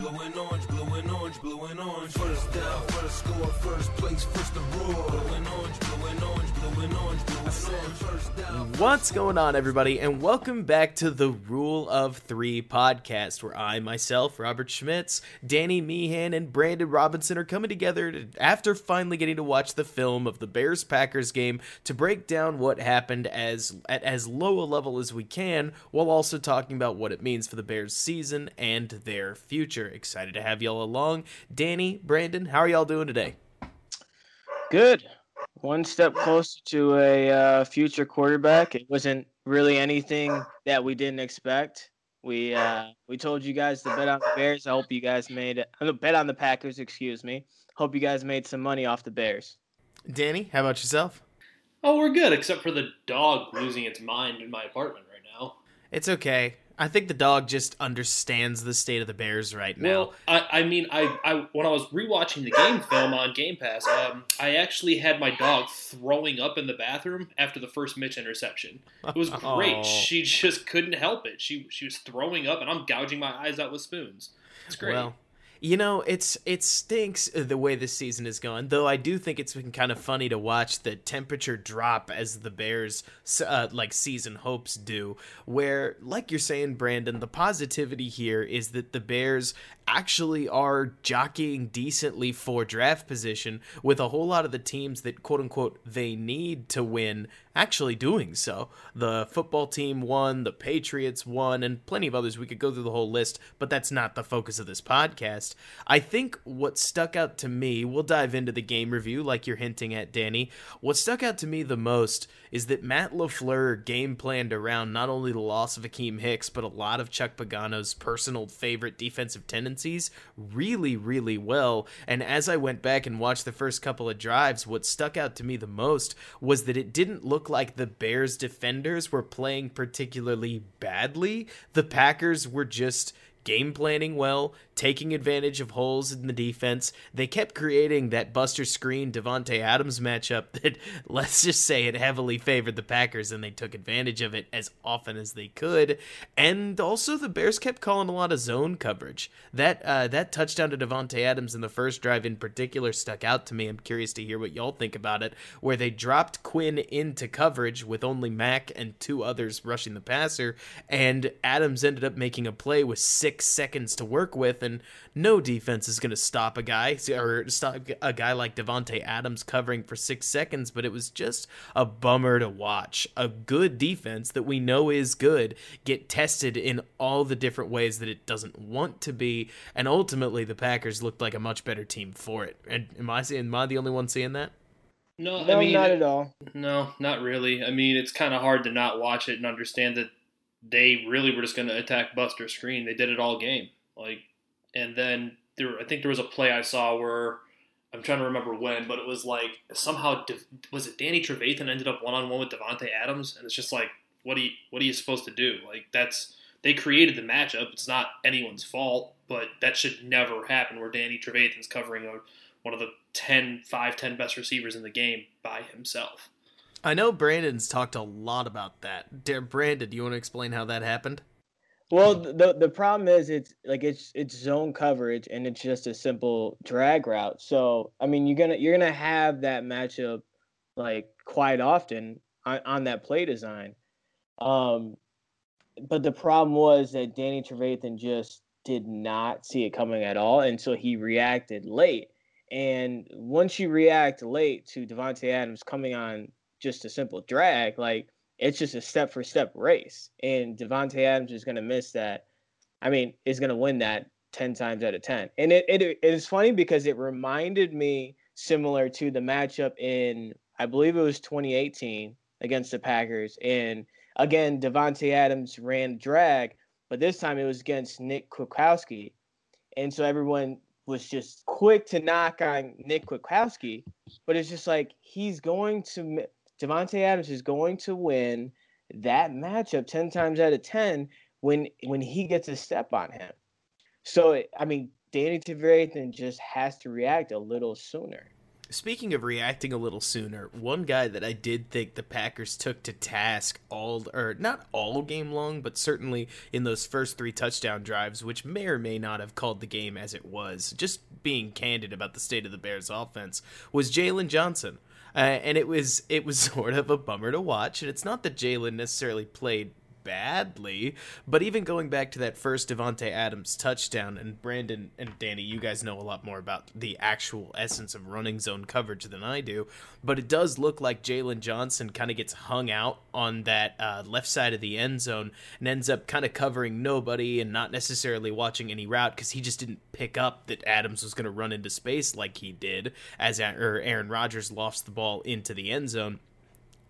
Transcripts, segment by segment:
Blue and orange, blue and orange, blue and orange. First down, first score, first place, first roar. Blue and orange, blue and orange, blue and orange, blue and orange. Down. What's going on, everybody, and welcome back to the Rule of Three podcast, where I, myself, Robert Schmitz, Danny Meehan, and Brandon Robinson are coming together to, after finally getting to watch the film of the Bears Packers game to break down what happened as at as low a level as we can, while also talking about what it means for the Bears season and their future. Excited to have y'all along. Danny, Brandon, how are y'all doing today? Good. One step closer to a uh, future quarterback. It wasn't really anything that we didn't expect. We uh, we told you guys to bet on the Bears. I hope you guys made uh, bet on the Packers. Excuse me. Hope you guys made some money off the Bears. Danny, how about yourself? Oh, we're good, except for the dog losing its mind in my apartment right now. It's okay. I think the dog just understands the state of the Bears right now. Well, I, I mean, I, I when I was rewatching the game film on Game Pass, um, I actually had my dog throwing up in the bathroom after the first Mitch interception. It was great. Oh. She just couldn't help it. She she was throwing up, and I'm gouging my eyes out with spoons. It's great. Well, you know, it's it stinks the way this season is going. Though I do think it's been kind of funny to watch the temperature drop as the Bears uh, like season hopes do. Where, like you're saying, Brandon, the positivity here is that the Bears actually are jockeying decently for draft position with a whole lot of the teams that quote unquote they need to win actually doing so. The football team won, the Patriots won, and plenty of others. We could go through the whole list, but that's not the focus of this podcast. I think what stuck out to me, we'll dive into the game review like you're hinting at, Danny. What stuck out to me the most is that Matt LaFleur game planned around not only the loss of Akiem Hicks, but a lot of Chuck Pagano's personal favorite defensive tendencies really, really well. And as I went back and watched the first couple of drives, what stuck out to me the most was that it didn't look like the Bears defenders were playing particularly badly. The Packers were just game planning well, taking advantage of holes in the defense. They kept creating that Buster Skrine Davante Adams matchup that let's just say it heavily favored the Packers and they took advantage of it as often as they could. And also the Bears kept calling a lot of zone coverage. That uh, that touchdown to Davante Adams in the first drive in particular stuck out to me. I'm curious to hear what y'all think about it. Where they dropped Quinn into coverage with only Mack and two others rushing the passer, and Adams ended up making a play with six seconds to work with, and no defense is going to stop a guy or stop a guy like Davante Adams covering for six seconds. But it was just a bummer to watch a good defense that we know is good get tested in all the different ways that it doesn't want to be, and ultimately the Packers looked like a much better team for it. And am I seeing? Am I the only one seeing that? No, No, I mean, not at all. No, not really. I mean, it's kind of hard to not watch it and understand that they really were just going to attack Buster Skrine. They did it all game. Like, and then there, I think there was a play I saw where I'm trying to remember when, but it was like somehow was it Danny Trevathan ended up one on one with Davante Adams, and it's just like, what are you, what are you supposed to do? Like that's they created the matchup. It's not anyone's fault, but that should never happen where Danny Trevathan's covering a, one of the 10, 5, 10 best receivers in the game by himself. I know Brandon's talked a lot about that. Dear Brandon, do you want to explain how that happened? Well, the the problem is it's like it's it's zone coverage and it's just a simple drag route. So I mean, you're gonna you're gonna have that matchup like quite often. on, on that play design. Um, but the problem was that Danny Trevathan just did not see it coming at all and so he reacted late. And once you react late to Davante Adams coming on just a simple drag, like it's just a step for step race. And Davante Adams is going to miss that. I mean, is going to win that 10 times out of 10. And it, it, it is funny because it reminded me similar to the matchup in, I believe it was 2018 against the Packers. And again, Davante Adams ran drag, but this time it was against Nick Kwiatkoski. And so everyone was just quick to knock on Nick Kwiatkoski, but it's just like he's going to Davante Adams is going to win that matchup 10 times out of 10 when when he gets a step on him. So I mean, Danny Trevathan just has to react a little sooner. Speaking of reacting a little sooner, one guy that I did think the Packers took to task all, or not all game long, but certainly in those first three touchdown drives, which may or may not have called the game as it was, just being candid about the state of the Bears offense, was Jaylon Johnson. Uh, and it was it was sort of a bummer to watch. And it's not that Jaylon necessarily played badly. But even going back to that first Davante Adams touchdown, and Brandon and Danny, you guys know a lot more about the actual essence of running zone coverage than I do. But it does look like Jaylon Johnson kind of gets hung out on that uh, left side of the end zone and ends up kind of covering nobody and not necessarily watching any route because he just didn't pick up that Adams was going to run into space like he did as Aaron Rodgers lost the ball into the end zone.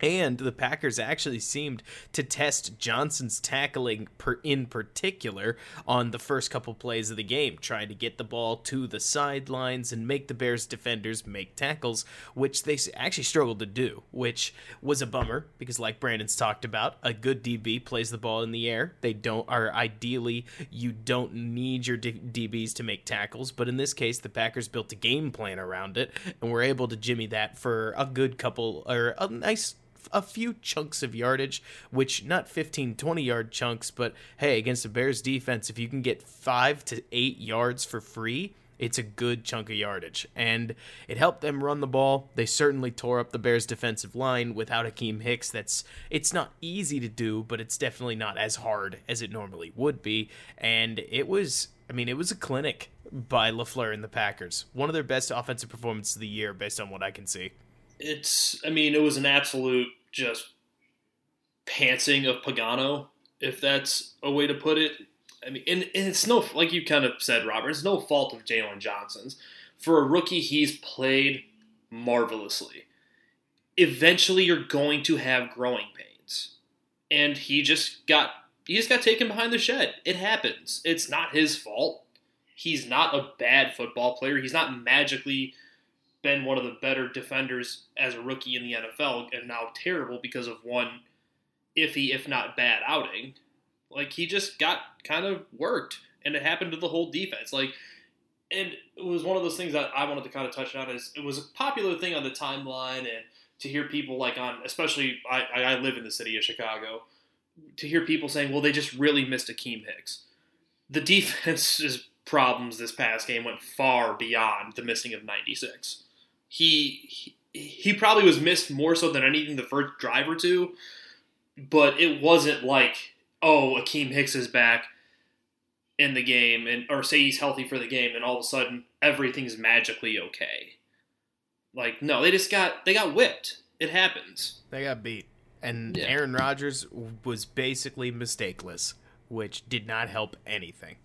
And the Packers actually seemed to test Johnson's tackling per, in particular on the first couple plays of the game, trying to get the ball to the sidelines and make the Bears defenders make tackles, which they actually struggled to do, which was a bummer because, like Brandon's talked about, a good DB plays the ball in the air. They don't are ideally you don't need your DBs to make tackles, but in this case, the Packers built a game plan around it and were able to jimmy that for a good couple or a nice a few chunks of yardage, which not 15, 20 yard chunks, but hey, against the Bears defense, if you can get five to eight yards for free, it's a good chunk of yardage. And it helped them run the ball. They certainly tore up the Bears defensive line without Akiem Hicks. That's it's not easy to do, but it's definitely not as hard as it normally would be. And it was I mean, it was a clinic by LaFleur and the Packers. One of their best offensive performances of the year based on what I can see it's I mean it was an absolute just pantsing of Pagano, if that's a way to put it. I mean, and, and it's no like you kind of said, Robert. It's no fault of Jaylon Johnson's. For a rookie, he's played marvelously. Eventually, you're going to have growing pains, and he just got he just got taken behind the shed. It happens. It's not his fault. He's not a bad football player. He's not magically been one of the better defenders as a rookie in the NFL and now terrible because of one iffy, if not bad, outing. Like he just got kind of worked, and it happened to the whole defense. Like, and it was one of those things that I wanted to kind of touch on. Is it was a popular thing on the timeline, and to hear people like on, especially I, I live in the city of Chicago, to hear people saying, "Well, they just really missed Akiem Hicks." The defense's problems this past game went far beyond the missing of 96 he, he probably was missed more so than anything the first drive or two, but it wasn't like oh Akiem Hicks is back in the game and or say he's healthy for the game and all of a sudden everything's magically okay. Like no, they just got they got whipped. It happens. They got beat. And yeah. Aaron Rodgers was basically mistakeless, which did not help anything.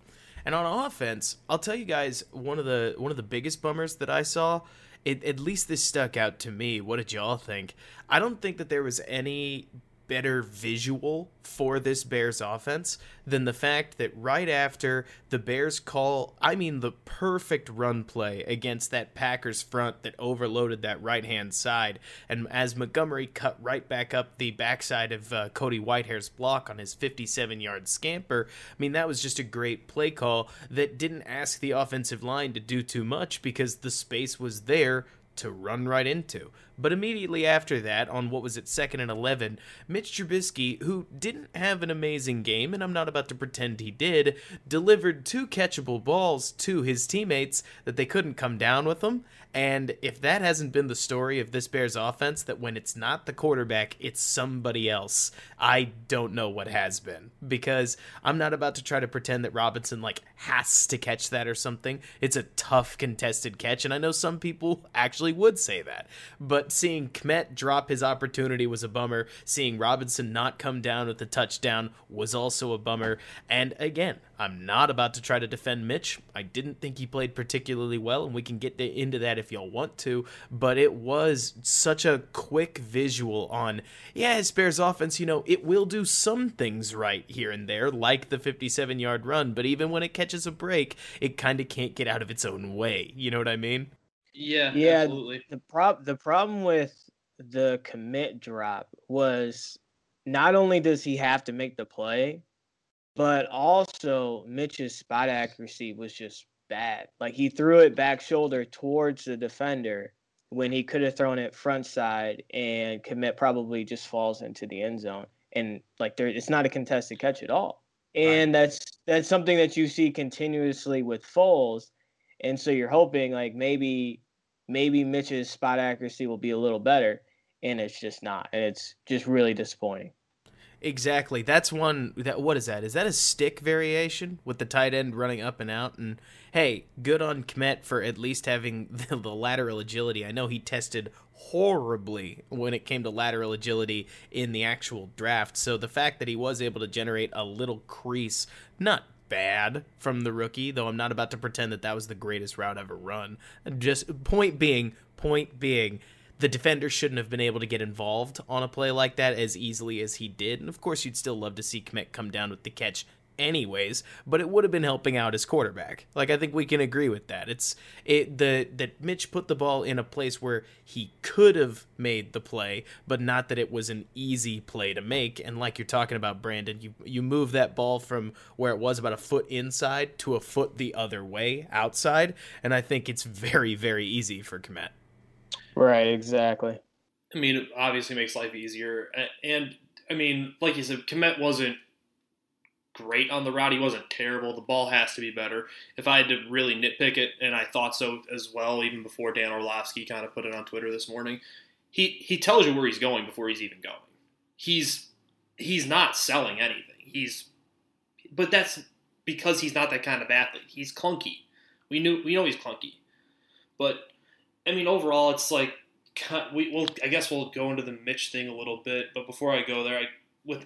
And on offense, I'll tell you guys one of the one of the biggest bummers that I saw it, at least this stuck out to me. What did y'all think? I don't think that there was any better visual for this Bears offense than the fact that right after the Bears call, I mean, the perfect run play against that Packers front that overloaded that right hand side. And as Montgomery cut right back up the backside of uh, Cody Whitehair's block on his 57 yard scamper, I mean, that was just a great play call that didn't ask the offensive line to do too much because the space was there to run right into. But immediately after that, on what was it, second and 11, Mitch Trubisky, who didn't have an amazing game, and I'm not about to pretend he did, delivered two catchable balls to his teammates that they couldn't come down with them. And if that hasn't been the story of this Bears offense, that when it's not the quarterback, it's somebody else, I don't know what has been. Because I'm not about to try to pretend that Robinson, like, has to catch that or something. It's a tough contested catch, and I know some people actually would say that. But seeing Kmet drop his opportunity was a bummer. Seeing Robinson not come down with the touchdown was also a bummer. And again, I'm not about to try to defend Mitch. I didn't think he played particularly well, and we can get into that if y'all want to. But it was such a quick visual on, yeah, his Bears offense, you know, it will do some things right here and there, like the 57 yard run, but even when it catches a break, it kind of can't get out of its own way. You know what I mean? Yeah, Yeah, absolutely. the prob the problem with the Kmet drop was not only does he have to make the play, but also Mitch's spot accuracy was just bad. Like he threw it back shoulder towards the defender when he could have thrown it front side and Kmet probably just falls into the end zone. And like there it's not a contested catch at all. And that's that's something that you see continuously with Foles. And so you're hoping like maybe maybe Mitch's spot accuracy will be a little better, and it's just not. And it's just really disappointing. Exactly. That's one that what is that? Is that a stick variation with the tight end running up and out? And hey, good on Kmet for at least having the, the lateral agility. I know he tested horribly when it came to lateral agility in the actual draft. So the fact that he was able to generate a little crease, not bad from the rookie, though I'm not about to pretend that that was the greatest route ever run. Just point being, point being, the defender shouldn't have been able to get involved on a play like that as easily as he did. And of course, you'd still love to see Kmet come down with the catch anyways, but it would have been helping out his quarterback. Like I think we can agree with that. It's it the that Mitch put the ball in a place where he could have made the play, but not that it was an easy play to make. And like you're talking about Brandon, you you move that ball from where it was about a foot inside to a foot the other way outside, and I think it's very very easy for Kmet. Right, exactly. I mean, it obviously makes life easier. And, I mean, like you said, Kmet wasn't great on the route. He wasn't terrible. The ball has to be better. If I had to really nitpick it, and I thought so as well, even before Dan Orlovsky kind of put it on Twitter this morning, he, he tells you where he's going before he's even going. He's he's not selling anything. He's but that's because he's not that kind of athlete. He's clunky. We knew we know he's clunky. But I mean, overall, it's like we will. I guess we'll go into the Mitch thing a little bit, but before I go there, I with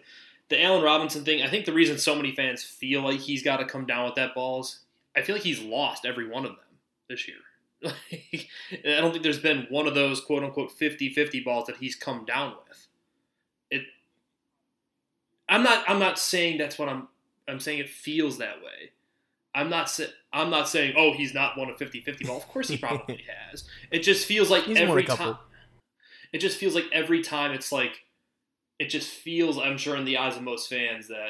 the Allen Robinson thing, I think the reason so many fans feel like he's got to come down with that ball is I feel like he's lost every one of them this year. Like, I don't think there's been one of those quote unquote 50-50 balls that he's come down with. It. I'm not. I'm not saying that's what I'm. I'm saying it feels that way. I'm not. sa- I'm not saying. Oh, he's not won a 50-50 ball. Of course he probably has. It just feels like He's every time. It just feels like every time it's like. It just feels. I'm sure in the eyes of most fans that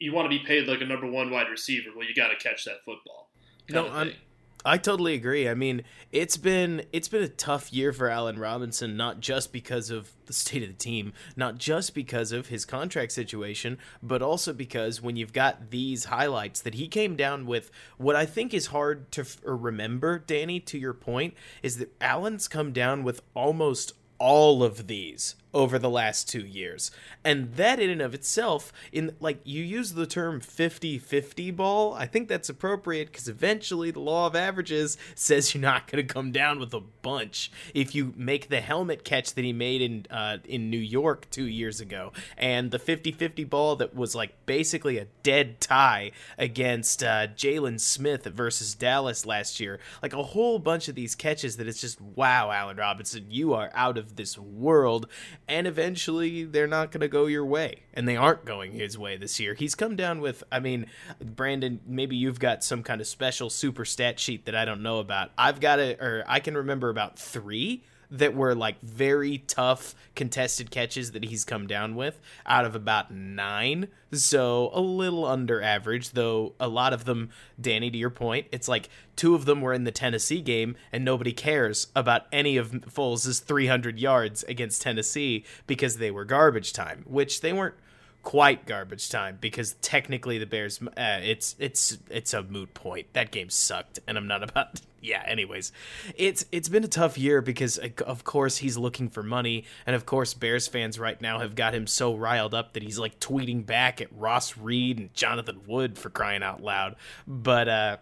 you want to be paid like a number one wide receiver. Well, you got to catch that football. No, I'm- I totally agree. I mean, it's been it's been a tough year for Allen Robinson, not just because of the state of the team, not just because of his contract situation, but also because when you've got these highlights that he came down with, what I think is hard to f- or remember, Danny, to your point, is that Allen's come down with almost all of these over the last two years. And that in and of itself, in like you use the term 50-50 ball, I think that's appropriate because eventually the law of averages says you're not going to come down with a bunch if you make the helmet catch that he made in uh, in New York two years ago, and the 50-50 ball that was like basically a dead tie against uh, Jaylon Smith versus Dallas last year. Like a whole bunch of these catches that it's just wow, Allen Robinson, you are out of this world and eventually they're not going to go your way. And they aren't going his way this year. He's come down with i mean brandon maybe you've got some kind of special super stat sheet that i don't know about. I've got it or i can remember about three that were like very tough contested catches that he's come down with out of about nine. So a little under average, though a lot of them, Danny, to your point, it's like two of them were in the Tennessee game and nobody cares about any of Foles' 300 yards against Tennessee because they were garbage time, which they weren't quite garbage time because technically the Bears uh, it's it's it's a moot point. That game sucked and I'm not about yeah, anyways. It's it's been a tough year because of course he's looking for money and of course Bears fans right now have got him so riled up that he's like tweeting back at Ross Reed and Jonathan Wood for crying out loud. But uh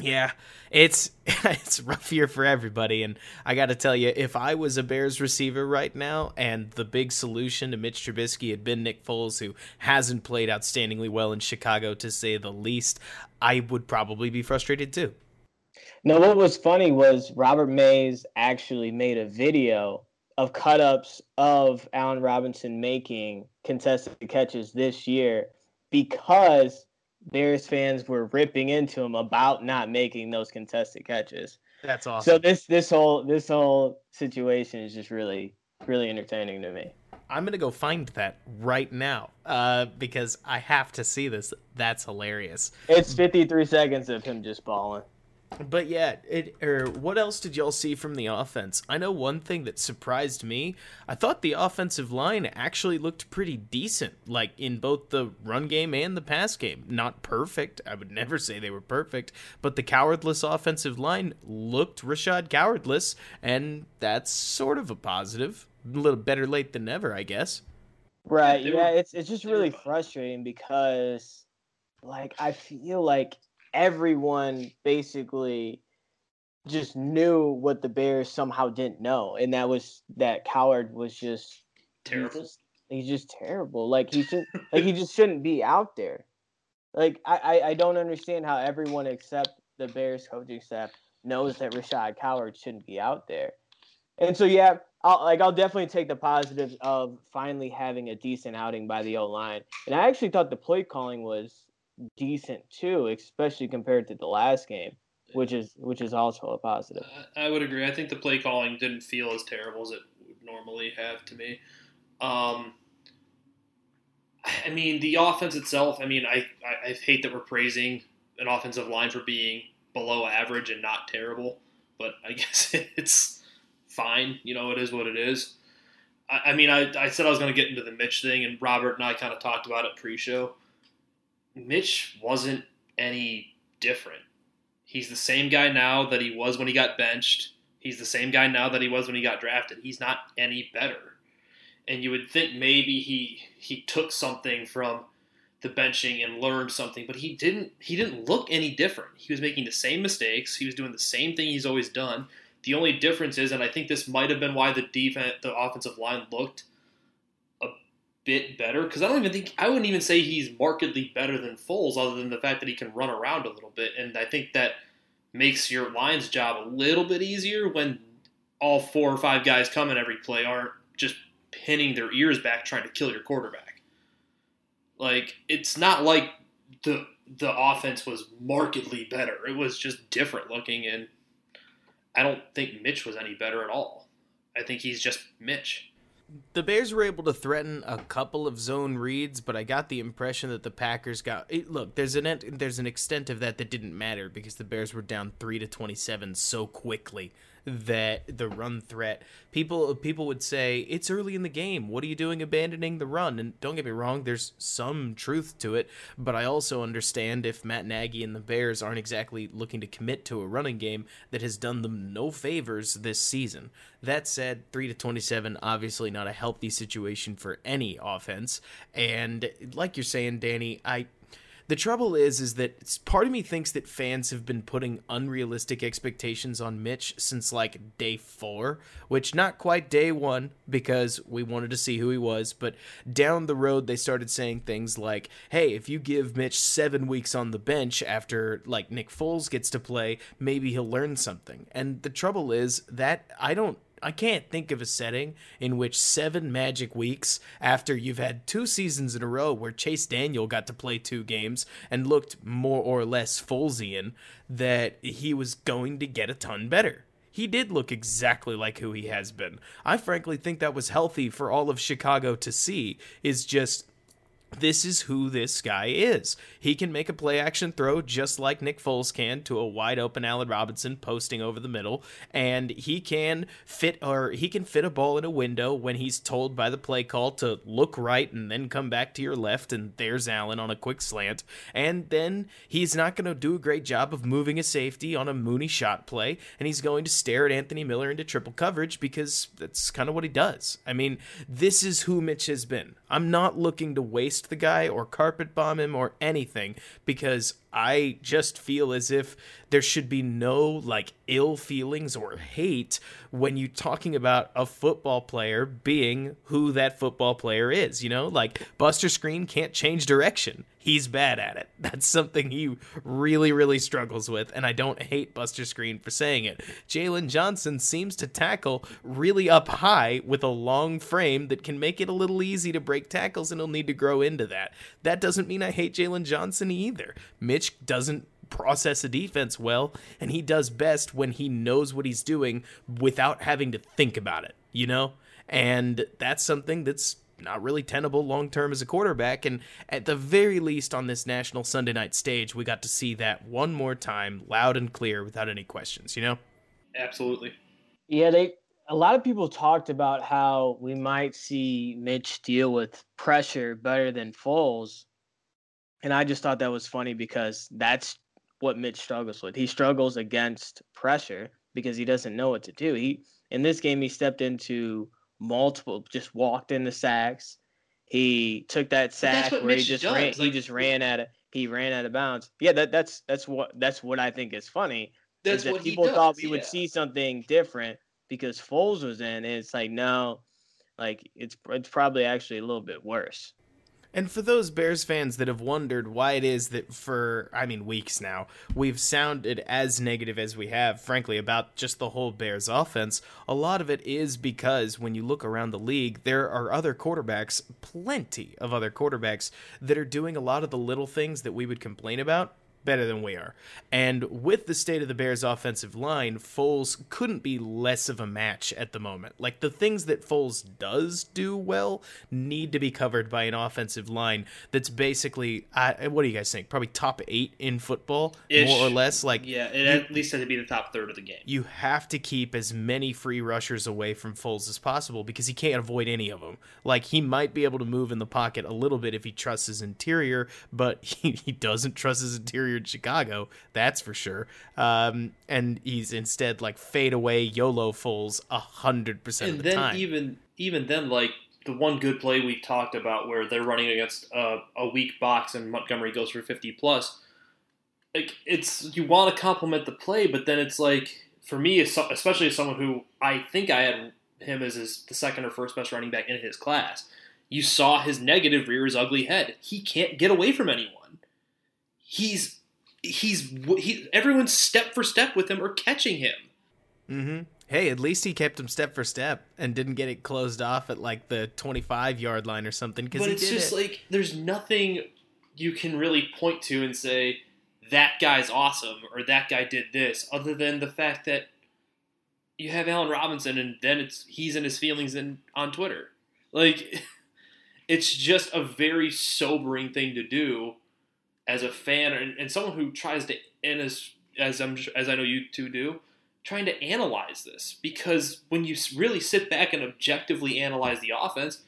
yeah, it's it's rough year for everybody, and I got to tell you, if I was a Bears receiver right now, and the big solution to Mitch Trubisky had been Nick Foles, who hasn't played outstandingly well in Chicago to say the least, I would probably be frustrated too. No, what was funny was Robert Mays actually made a video of cutups of Allen Robinson making contested catches this year because Bears fans were ripping into him about not making those contested catches. That's awesome. So this this whole this whole situation is just really really entertaining to me. I'm gonna go find that right now uh, because I have to see this. That's hilarious. It's 53 seconds of him just balling. But yeah, it or what else did y'all see from the offense? I know one thing that surprised me. I thought the offensive line actually looked pretty decent, like in both the run game and the pass game. Not perfect. I would never say they were perfect, but the cowardless offensive line looked Rashad cowardless, and that's sort of a positive. A little better late than never, I guess. Right. Yeah, it's it's just really frustrating because like I feel like everyone basically just knew what the Bears somehow didn't know, and that was that Coward was just Terrible. He's just, he's just terrible. Like he should like he just shouldn't be out there. Like I, I I don't understand how everyone except the Bears coaching staff knows that Rashad Coward shouldn't be out there. And so yeah, I'll like I'll definitely take the positives of finally having a decent outing by the O line. And I actually thought the play calling was decent too, especially compared to the last game, which is which is also a positive. I I would agree. I think the play calling didn't feel as terrible as it would normally have to me. Um, I mean, the offense itself. I mean, I, I I hate that we're praising an offensive line for being below average and not terrible, but I guess it's fine. You know, it is what it is. I, I mean, I, I said I was going to get into the Mitch thing, and Robert and I kind of talked about it pre-show. Mitch wasn't any different. He's the same guy now that he was when he got benched. He's the same guy now that he was when he got drafted. He's not any better. And you would think maybe he he took something from the benching and learned something, but he didn't he didn't look any different. He was making the same mistakes. He was doing the same thing he's always done. The only difference is, and I think this might have been why the defense, the offensive line looked bit better. Because I don't even think I wouldn't even say he's markedly better than Foles, other than the fact that he can run around a little bit. And I think that makes your line's job a little bit easier when all four or five guys coming every play aren't just pinning their ears back trying to kill your quarterback. Like it's not like the the offense was markedly better. It was just different looking and I don't think Mitch was any better at all. I think he's just Mitch. The Bears were able to threaten a couple of zone reads, but I got the impression that the Packers got. It, look, there's an there's an extent of that that didn't matter because the Bears were down three to twenty seven so quickly that the run threat people people would say it's early in the game. What are you doing abandoning the run? And don't get me wrong, there's some truth to it, but I also understand if Matt Nagy and the Bears aren't exactly looking to commit to a running game that has done them no favors this season. That said, 3 to 27 obviously not a healthy situation for any offense, and like you're saying Danny, I the trouble is, is that part of me thinks that fans have been putting unrealistic expectations on Mitch since like day four, which not quite day one because we wanted to see who he was, but down the road they started saying things like, "Hey, if you give Mitch seven weeks on the bench after like Nick Foles gets to play, maybe he'll learn something." And the trouble is that I don't I can't think of a setting in which seven magic weeks after you've had two seasons in a row where Chase Daniel got to play two games and looked more or less Folesian that he was going to get a ton better. he did look exactly like who he has been. I frankly think that was healthy for all of Chicago to see. Is just this is who this guy is. He can make a play action throw just like Nick Foles can to a wide open Allen Robinson posting over the middle, and he can fit or he can fit a ball in a window when he's told by the play call to look right and then come back to your left, and there's Allen on a quick slant. And then he's not going to do a great job of moving a safety on a Mooney shot play, and he's going to stare at Anthony Miller into triple coverage because that's kind of what he does. I mean, this is who Mitch has been. I'm not looking to waste the guy or carpet bomb him or anything because I just feel as if there should be no like ill feelings or hate when you're talking about a football player being who that football player is. You know, like Buster Skrine can't change direction. He's bad at it. That's something he really, really struggles with, and I don't hate Buster Skrine for saying it. Jaylon Johnson seems to tackle really up high with a long frame that can make it a little easy to break tackles, and he'll need to grow into that. That doesn't mean I hate Jaylon Johnson either. Mitch doesn't process a defense well, and he does best when he knows what he's doing without having to think about it, you know? And that's something that's not really tenable long term as a quarterback. And at the very least, on this national Sunday night stage, we got to see that one more time, loud and clear, without any questions, you know? Absolutely. Yeah, they a lot of people talked about how we might see Mitch deal with pressure better than Foles. And I just thought that was funny because that's what Mitch struggles with. He struggles against pressure because he doesn't know what to do. He in this game he stepped into multiple just walked into sacks. He took that sack where he just does, ran he like- just ran at it. He ran out of bounds. Yeah, that that's that's what that's what I think is funny. That's is that what he people thought does, we would see something different because Foles was in, and it's like no, like it's it's probably actually a little bit worse. And for those Bears fans that have wondered why it is that for, I mean, weeks now, we've sounded as negative as we have, frankly, about just the whole Bears offense, a lot of it is because when you look around the league, there are other quarterbacks, plenty of other quarterbacks, that are doing a lot of the little things that we would complain about better than we are. And with the state of the Bears' offensive line, Foles couldn't be less of a match at the moment. Like the things that Foles does do well need to be covered by an offensive line that's basically, uh, what do you guys think? Probably top eight in football, Ish. more or less. Like Yeah, it at least had to be the top third of the game. you have to keep as many free rushers away from Foles as possible because he can't avoid any of them. Like he might be able to move in the pocket a little bit if he trusts his interior, but he, he doesn't trust his interior in Chicago, that's for sure. Um, and he's instead like fade away YOLO Foles a hundred percent of and the then time. even even then, like the one good play we talked about where they're running against a, a weak box and Montgomery goes for fifty plus. Like it's you want to compliment the play, but then it's like for me, especially as someone who I think I had him as his, the second or first best running back in his class. You saw his negative rear his ugly head. He can't get away from anyone. He's he's he everyone's step for step with him or catching him. Mm-hmm. Hey, at least he kept him step for step and didn't get it closed off at like the twenty-five yard line or something. Because it's did just it. like there's nothing you can really point to and say that guy's awesome or that guy did this other than the fact that you have Allen Robinson and then it's he's in his feelings in on Twitter. Like it's just a very sobering thing to do as a fan and, and someone who tries to and as as I'm as I know you two do trying to analyze this because when you really sit back and objectively analyze the offense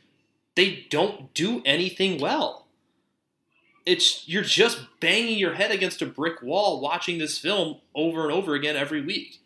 they don't do anything well. It's you're just banging your head against a brick wall watching this film over and over again every week.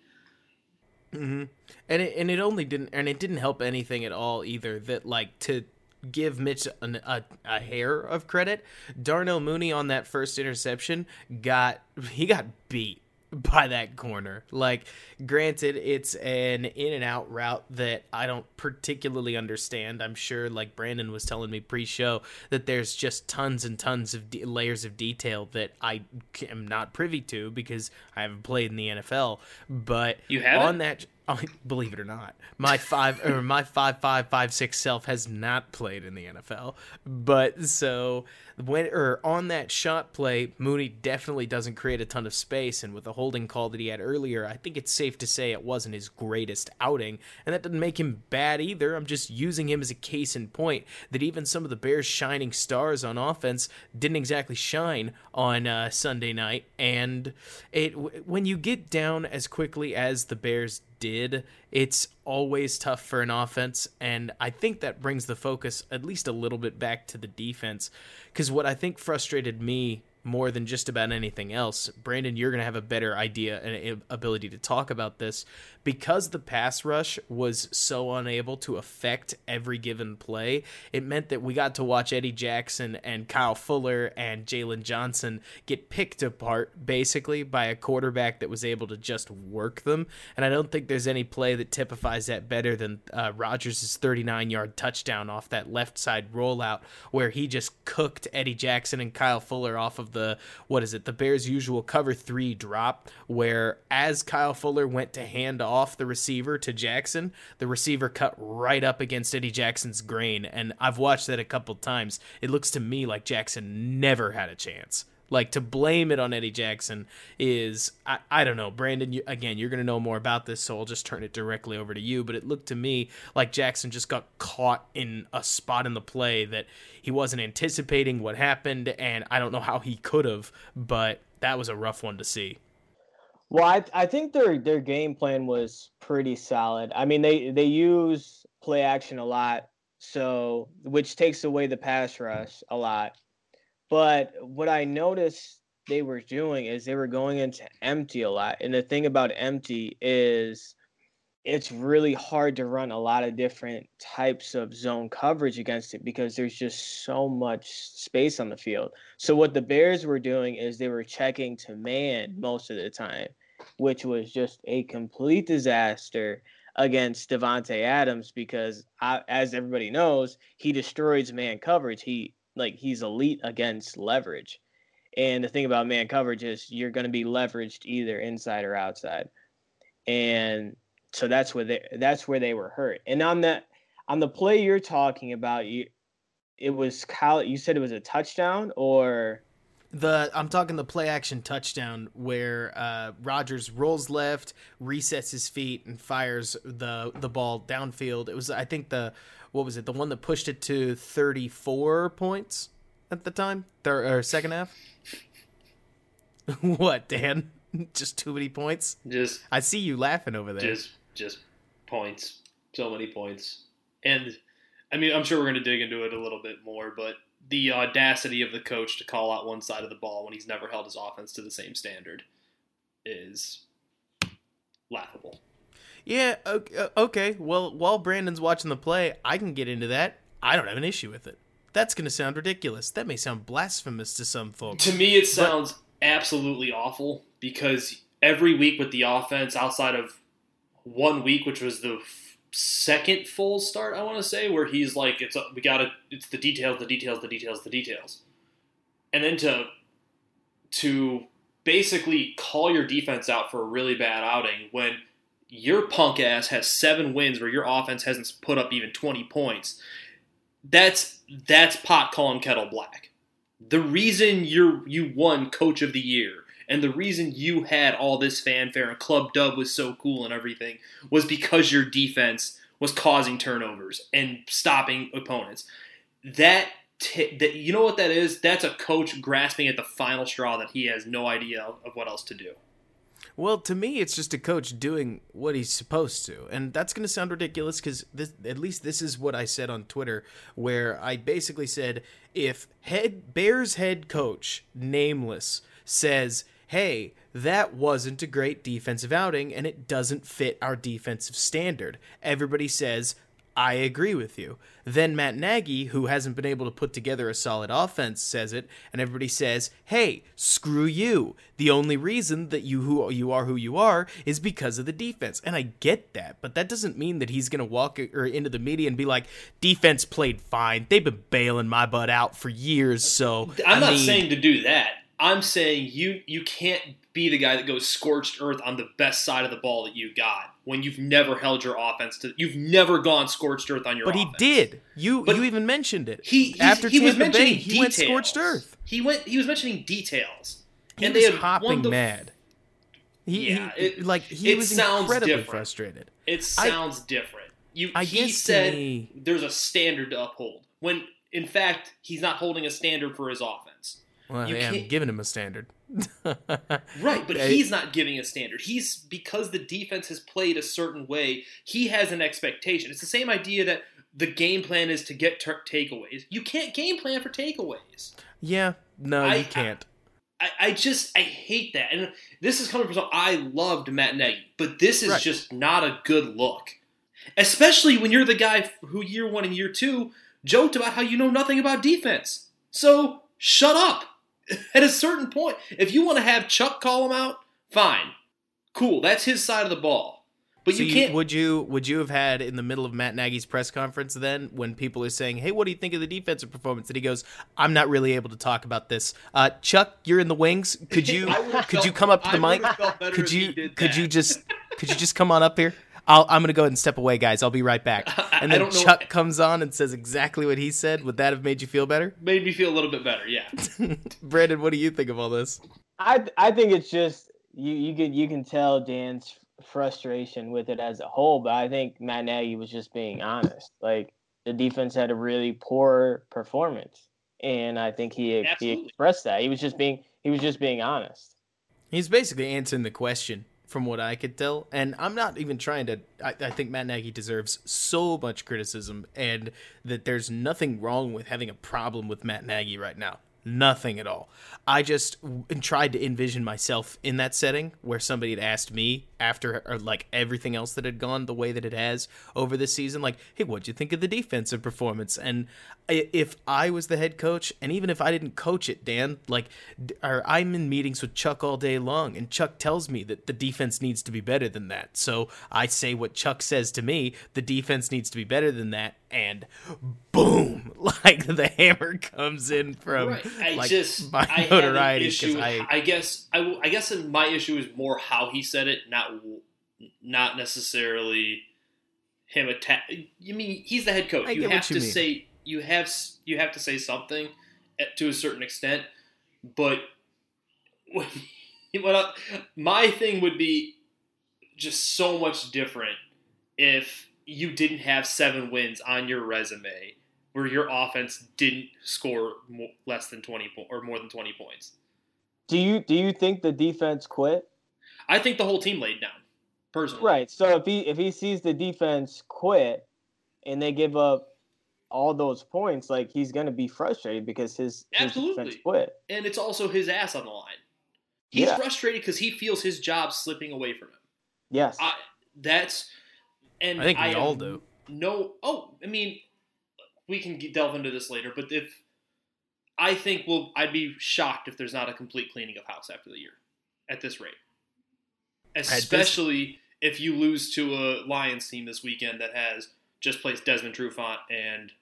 hmm And it and it only didn't and it didn't help anything at all either that like to give Mitch an, a a hair of credit. Darnell Mooney on that first interception got he got beat by that corner. Like granted it's an in and out route that I don't particularly understand. I'm sure like Brandon was telling me pre-show that there's just tons and tons of de- layers of detail that I am not privy to because I haven't played in the NFL, but You haven't? on that I believe it or not, my five or my five five five six self has not played in the NFL. But so when or on that shot play, Mooney definitely doesn't create a ton of space, and with the holding call that he had earlier, I think it's safe to say it wasn't his greatest outing, and that doesn't make him bad either. I'm just using him as a case in point that even some of the Bears' shining stars on offense didn't exactly shine on uh, Sunday night, and it when you get down as quickly as the Bears did, it's always tough for an offense. And I think that brings the focus at least a little bit back to the defense. Because what I think frustrated me more than just about anything else, Brandon, you're going to have a better idea and ability to talk about this because the pass rush was so unable to affect every given play, it meant that we got to watch Eddie Jackson and Kyle Fuller and Jaylon Johnson get picked apart basically by a quarterback that was able to just work them. And I don't think there's any play that typifies that better than uh, Rodgers' 39 yard touchdown off that left side rollout where he just cooked Eddie Jackson and Kyle Fuller off of the, what is it, the Bears' usual cover three drop, where as Kyle Fuller went to hand off the receiver to Jackson, the receiver cut right up against Eddie Jackson's grain. And I've watched that a couple times. It looks to me like Jackson never had a chance. Like to blame it on Eddie Jackson is I, I don't know, Brandon. You, again, you're gonna know more about this, so I'll just turn it directly over to you. But it looked to me like Jackson just got caught in a spot in the play that he wasn't anticipating what happened, and I don't know how he could have, but that was a rough one to see. Well, I, I think their their game plan was pretty solid. I mean, they they use play action a lot, so which takes away the pass rush a lot. But what I noticed they were doing is they were going into empty a lot. And the thing about empty is it's really hard to run a lot of different types of zone coverage against it because there's just so much space on the field. So what the Bears were doing is they were checking to man most of the time, which was just a complete disaster against Davante Adams because I, as everybody knows, he destroys man coverage. He like he's elite against leverage. And the thing about man coverage is you're going to be leveraged either inside or outside. And so that's where they that's where they were hurt. And on that on the play you're talking about, you it was Kyle. You said it was a touchdown or the I'm talking the play action touchdown where uh, Rodgers rolls left, resets his feet, and fires the the ball downfield. It was I think the what was it the one that pushed it to 34 points at the time, third or second half. what Dan? Just too many points. Just I see you laughing over there. just just points, so many points, and I mean I'm sure we're gonna dig into it a little bit more, but the audacity of the coach to call out one side of the ball when he's never held his offense to the same standard is laughable. Yeah, okay, uh, okay. Well, while Brandon's watching the play, I can get into that. I don't have an issue with it. That's going to sound ridiculous. That may sound blasphemous to some folks. To me, it sounds absolutely awful because every week with the offense, outside of one week, which was the second full start, I want to say, where he's like, "It's we got to, it's the details, the details, the details, the details," and then to to basically call your defense out for a really bad outing when your punk ass has seven wins where your offense hasn't put up even 20 points that's that's pot calling kettle black. The reason you're you won coach of the year and the reason you had all this fanfare and club dub was so cool and everything was because your defense was causing turnovers and stopping opponents that T- that you know what that is? That's a coach grasping at the final straw that he has no idea of what else to do. Well, to me, it's just a coach doing what he's supposed to, and that's going to sound ridiculous because at least this is what I said on Twitter, where I basically said if head Bears head coach, nameless, says, "Hey, that wasn't a great defensive outing, and it doesn't fit our defensive standard," everybody says, I agree with you. Then Matt Nagy, who hasn't been able to put together a solid offense, says it, and everybody says, "Hey, screw you. The only reason that you who you are who you are is because of the defense." And I get that, but that doesn't mean that he's going to walk or into the media and be like, "Defense played fine. They've been bailing my butt out for years." So I'm I not mean, saying to do that. I'm saying you you can't be the guy that goes scorched earth on the best side of the ball that you got when you've never held your offense to you've never gone scorched earth on your offense. But he did. You But you even mentioned it. He after he was Tampa Bay, mentioning he went scorched earth. He went he was mentioning details. He and was they had hopping the, mad. He, Yeah, he it- like he it was sounds incredibly different. frustrated. It sounds different. You I he said me- there's a standard to uphold. When in fact he's not holding a standard for his offense. Well, You I'm can't- giving him a standard. Right, but he's not giving a standard. He's because the defense has played a certain way. He has an expectation. It's the same idea that the game plan is to get takeaways. You can't game plan for takeaways. Yeah, no, I- you can't. I, I just I hate that. And this is coming from someone I loved Matt Nagy, but this is Right. just not a good look. Especially when you're the guy who year one and year two joked about how you know nothing about defense. So shut up. At a certain point, if you want to have Chuck call him out, fine, cool. That's his side of the ball. But So you can't. would you would you have had in the middle of Matt Nagy's press conference then when people are saying, "Hey, what do you think of the defensive performance?" and he goes, "I'm not really able to talk about this." Uh, Chuck, you're in the wings. Could you I would've could you come up to the I mic? would've felt better Could you could you just could you just come on up here? I'll, I'm gonna go ahead and step away, guys. I'll be right back. And then don't Chuck comes on and says exactly what he said. Would that have made you feel better? made me feel a little bit better. Yeah. Brandon, what do you think of all this? I I think it's just you you can you can tell Dan's frustration with it as a whole, but I think Matt Nagy was just being honest. Like the defense had a really poor performance, and I think he he expressed that. He was just being he was just being honest. He's basically answering the question from what I could tell. And I'm not even trying to. I, I think Matt Nagy deserves so much criticism, and that there's nothing wrong with having a problem with Matt Nagy right now. Nothing at all. I just tried to envision myself in that setting where somebody had asked me after or like everything else that had gone the way that it has over this season, like, "Hey, what'd you think of the defensive performance?" And if I was the head coach, and even if I didn't coach it, Dan, like, or I'm in meetings with Chuck all day long, and Chuck tells me that the defense needs to be better than that. So I say what Chuck says to me: the defense needs to be better than that, and boom, like the hammer comes in from Right. I like just my I had an notoriety I, I guess I, I guess my issue is more how he said it, not not necessarily him attack. You mean he's the head coach? I you get have what you to mean. say you have you have to say something at, to a certain extent, but when, when I, my thing would be just so much different if you didn't have seven wins on your resume where your offense didn't score mo less than 20 po- or more than 20 points. Do you do you think the defense quit? I think the whole team laid down. Personally. Right. So if he if he sees the defense quit and they give up all those points, like he's gonna be frustrated because his, his defense quit. And it's also his ass on the line. He's Yeah. frustrated because he feels his job slipping away from him. Yes. I, that's and I think we have all do. No, oh, I mean, we can delve into this later, but if I think we'll, I'd be shocked if there's not a complete cleaning of house after the year at this rate, this- especially if you lose to a Lions team this weekend that has just placed Desmond Trufant and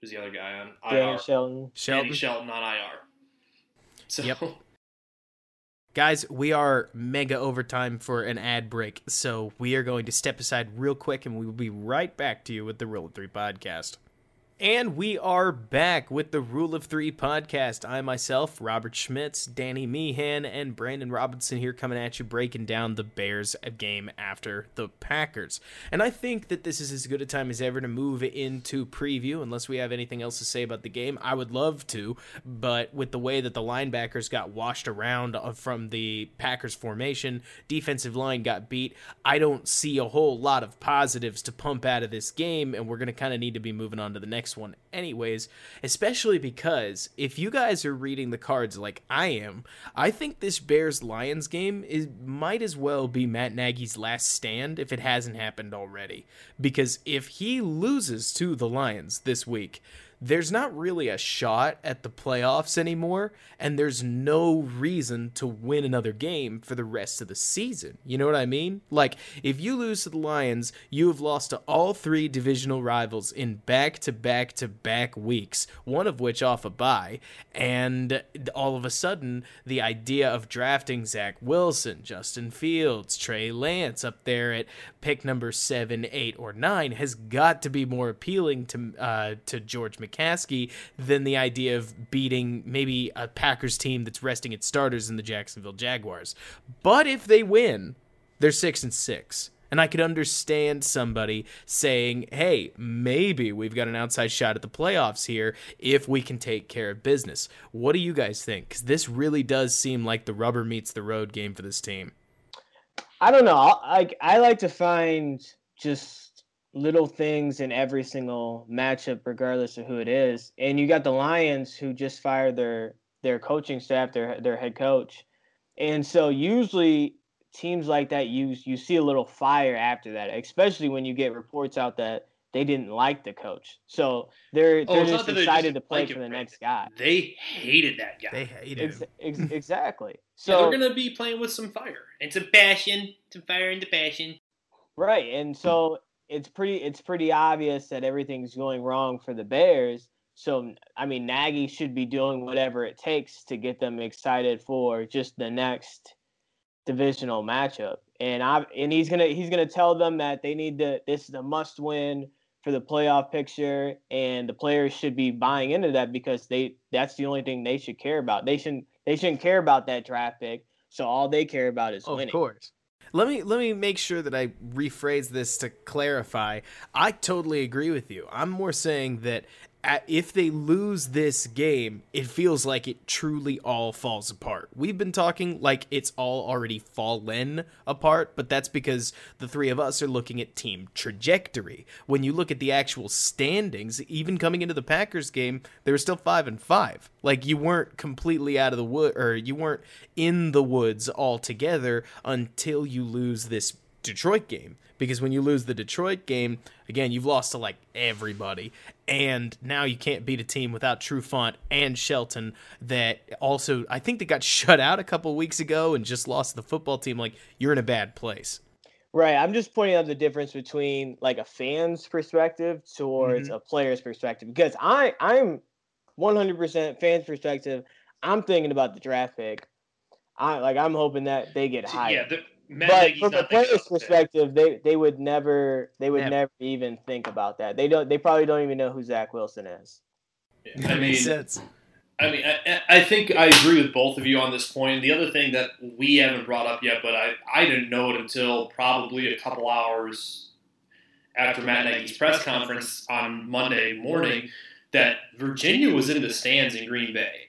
who's the other guy on Danny IR? Shelton. Danny Shelton. Shelton on IR. So Yep. Guys, we are mega overtime for an ad break, so we are going to step aside real quick and we will be right back to you with the Rule of Three podcast. And we are back with the Rule of Three podcast. I myself, Robert Schmitz, Danny Meehan, and Brandon Robinson here coming at you, breaking down the Bears game after the Packers. And I think that this is as good a time as ever to move into preview, unless we have anything else to say about the game. I would love to, but with the way that the linebackers got washed around from the Packers formation, defensive line got beat, I don't see a whole lot of positives to pump out of this game, and we're going to kind of need to be moving on to the next one anyways, especially because if you guys are reading the cards like I am, I think this Bears Lions game is might as well be Matt Nagy's last stand if it hasn't happened already. Because if he loses to the Lions this week, there's not really a shot at the playoffs anymore, and there's no reason to win another game for the rest of the season. You know what I mean? Like, if you lose to the Lions, you have lost to all three divisional rivals in back to back to back weeks, one of which off a bye, and all of a sudden, the idea of drafting Zach Wilson, Justin Fields, Trey Lance up there at pick number seven, eight, or nine has got to be more appealing to uh, to George McCaskey than the idea of beating maybe a Packers team that's resting its starters in the Jacksonville Jaguars. But if they win, they're six and six. And I could understand somebody saying, hey, maybe we've got an outside shot at the playoffs here if we can take care of business. What do you guys think? Because this really does seem like the rubber meets the road game for this team. I don't know. I I like to find just little things in every single matchup, regardless of who it is. And you got the Lions who just fired their their coaching staff, their their head coach, and so usually teams like that you you see a little fire after that, especially when you get reports out that they didn't like the coach. So they're Oh, they're it's just that they excited just to play for the right? next guy. They hated that guy. They hate Ex- him. ex- exactly. so So they're gonna be playing with some fire and some passion, some fire and the passion. Right, and so it's pretty it's pretty obvious that everything's going wrong for the Bears. So I mean, Nagy should be doing whatever it takes to get them excited for just the next divisional matchup. And I and he's gonna he's gonna tell them that they need to this is a must win for the playoff picture, and the players should be buying into that because they that's the only thing they should care about. They shouldn't they shouldn't care about that draft pick. So all they care about is Of winning. course. Let me let me make sure that I rephrase this to clarify. I totally agree with you. I'm more saying that at, if they lose this game, it feels like it truly all falls apart. We've been talking like it's all already fallen apart, but that's because the three of us are looking at team trajectory. When you look at the actual standings, even coming into the Packers game, they were still 5 and 5. Like you weren't completely out of the wood or you weren't in the woods altogether until you lose this Detroit game. Because when you lose the Detroit game, again, you've lost to like everybody. And now you can't beat a team without Trufant and Shelton that also, I think they got shut out a couple weeks ago and just lost the football team. Like, you're in a bad place. Right. I'm just pointing out the difference between like a fan's perspective towards Mhm. a player's perspective because I I'm 100% fan's perspective. I'm thinking about the draft pick. I like I'm hoping that they get higher. Yeah, the, Matt but Nagy's from a player's perspective, they they would never they would Never. never even think about that. They don't they probably don't even know who Zach Wilson is. I That makes mean, sense. I mean, I, I think I agree with both of you on this point. The other thing that we haven't brought up yet, but I, I didn't know it until probably a couple hours after Matt Nagy's press conference on Monday morning, that Virginia was in the stands in Green Bay.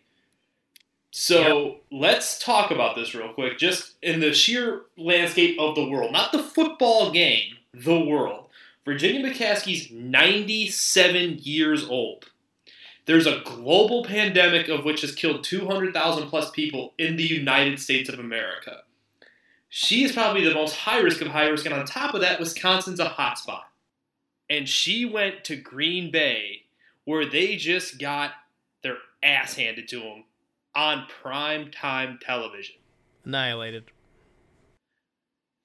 So let's talk about this real quick, just in the sheer landscape of the world, not the football game, the world. Virginia McCaskey's 97 years old. There's a global pandemic of which has killed 200,000 plus people in the United States of America. She is probably the most high risk of high risk, and on top of that, Wisconsin's a hotspot. And she went to Green Bay, where they just got their ass handed to them on prime time television. Annihilated.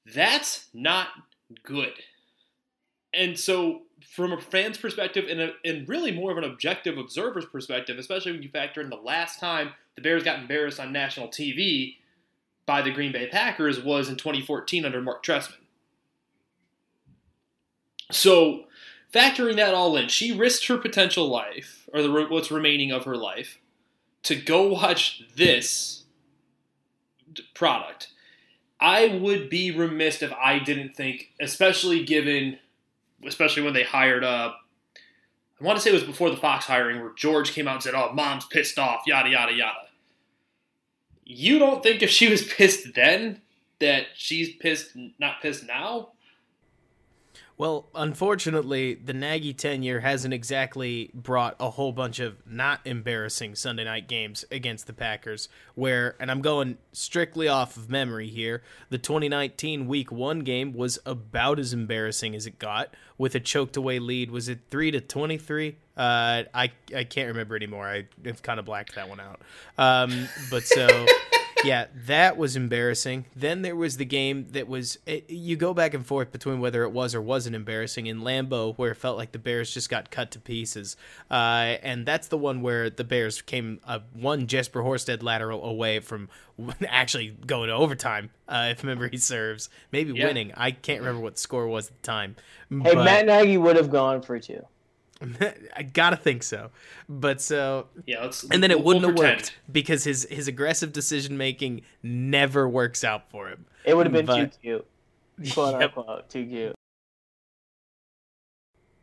That's not good. And so, from a fan's perspective, and, a, and really more of an objective observer's perspective, especially when you factor in the last time the Bears got embarrassed on national TV by the Green Bay Packers was in 2014 under Marc Trestman. So, factoring that all in, she risked her potential life, or the, what's remaining of her life, to go watch this product. I would be remiss if I didn't think, especially given, especially when they hired uh I want to say it was before the Fox hiring where George came out and said, "Oh, mom's pissed off," yada yada yada. You don't think if she was pissed then that she's pissed, not pissed now? Well, unfortunately, the Nagy tenure hasn't exactly brought a whole bunch of not embarrassing Sunday night games against the Packers. Where, and I'm going strictly off of memory here, the 2019 Week One game was about as embarrassing as it got, with a choked away lead. Was it three to 23? Uh, I I can't remember anymore. I have kind of blacked that one out. Um, but so. yeah, that was embarrassing. Then there was the game that was it, you go back and forth between whether it was or wasn't embarrassing in Lambeau, where it felt like the Bears just got cut to pieces, uh, and that's the one where the Bears came uh, one Jesper Horsted lateral away from actually going to overtime, uh, if memory serves, maybe Yeah. winning. I can't remember what the score was at the time. Hey, but Matt Nagy would have gone for two. I gotta think so. But so Yeah, let's. and then it we'll- wouldn't we'll have pretend. worked because his his aggressive decision making never works out for him. It would have been But- too cute. Quote Yep. unquote, too cute.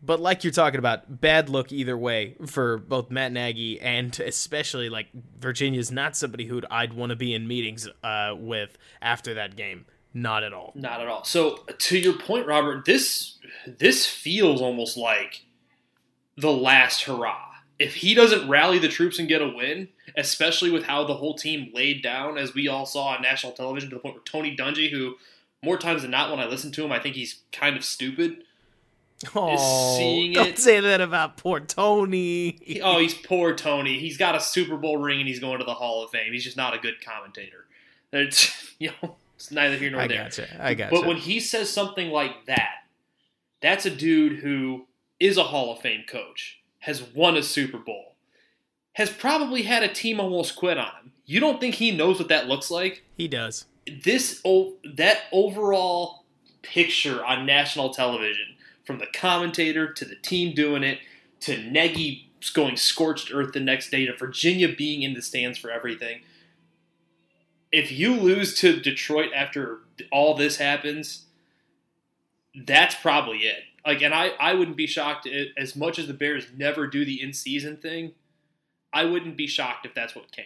But like you're talking about, bad look either way for both Matt Nagy and especially like Virginia's not somebody who I'd want to be in meetings uh, with after that game. Not at all. Not at all. So to your point, Robert, this this feels almost like the last hurrah. If he doesn't rally the troops and get a win, especially with how the whole team laid down, as we all saw on national television, to the point where Tony Dungy, who more times than not, when I listen to him, I think he's kind of stupid. Oh, seeing don't it- say that about poor Tony. He- oh, he's poor Tony. He's got a Super Bowl ring and he's going to the Hall of Fame. He's just not a good commentator. It's you know, it's neither here nor I there. gotcha. I gotcha. But when he says something like that, that's a dude who is a Hall of Fame coach, has won a Super Bowl, has probably had a team almost quit on him. You don't think he knows what that looks like? he does. This that overall picture on national television, from the commentator to the team doing it to Nagy going scorched earth the next day to Virginia being in the stands for everything. If you lose to Detroit after all this happens, that's probably it. Like, and I, I wouldn't be shocked as much as the Bears never do the in season thing. I wouldn't be shocked if that's what came.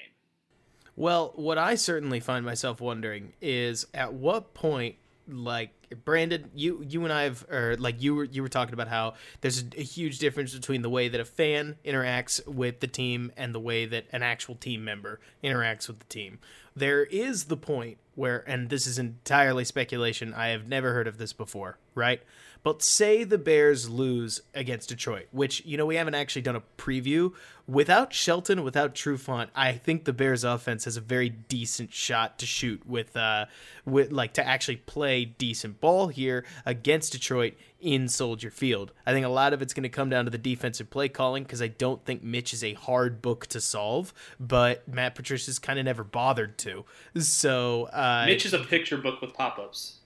Well, what I certainly find myself wondering is at what point, like Brandon, you you and I have, or like you were you were talking about how there's a huge difference between the way that a fan interacts with the team and the way that an actual team member interacts with the team. There is the point where, and this is entirely speculation. I have never heard of this before, right? But say the Bears lose against Detroit, which you know we haven't actually done a preview. Without Shelton, without Trufant, I think the Bears offense has a very decent shot to shoot with uh with like to actually play decent ball here against Detroit in Soldier Field. I think a lot of it's going to come down to the defensive play calling because I don't think Mitch is a hard book to solve, but Matt Patricia's kind of never bothered to. So uh Mitch is a picture book with pop ups.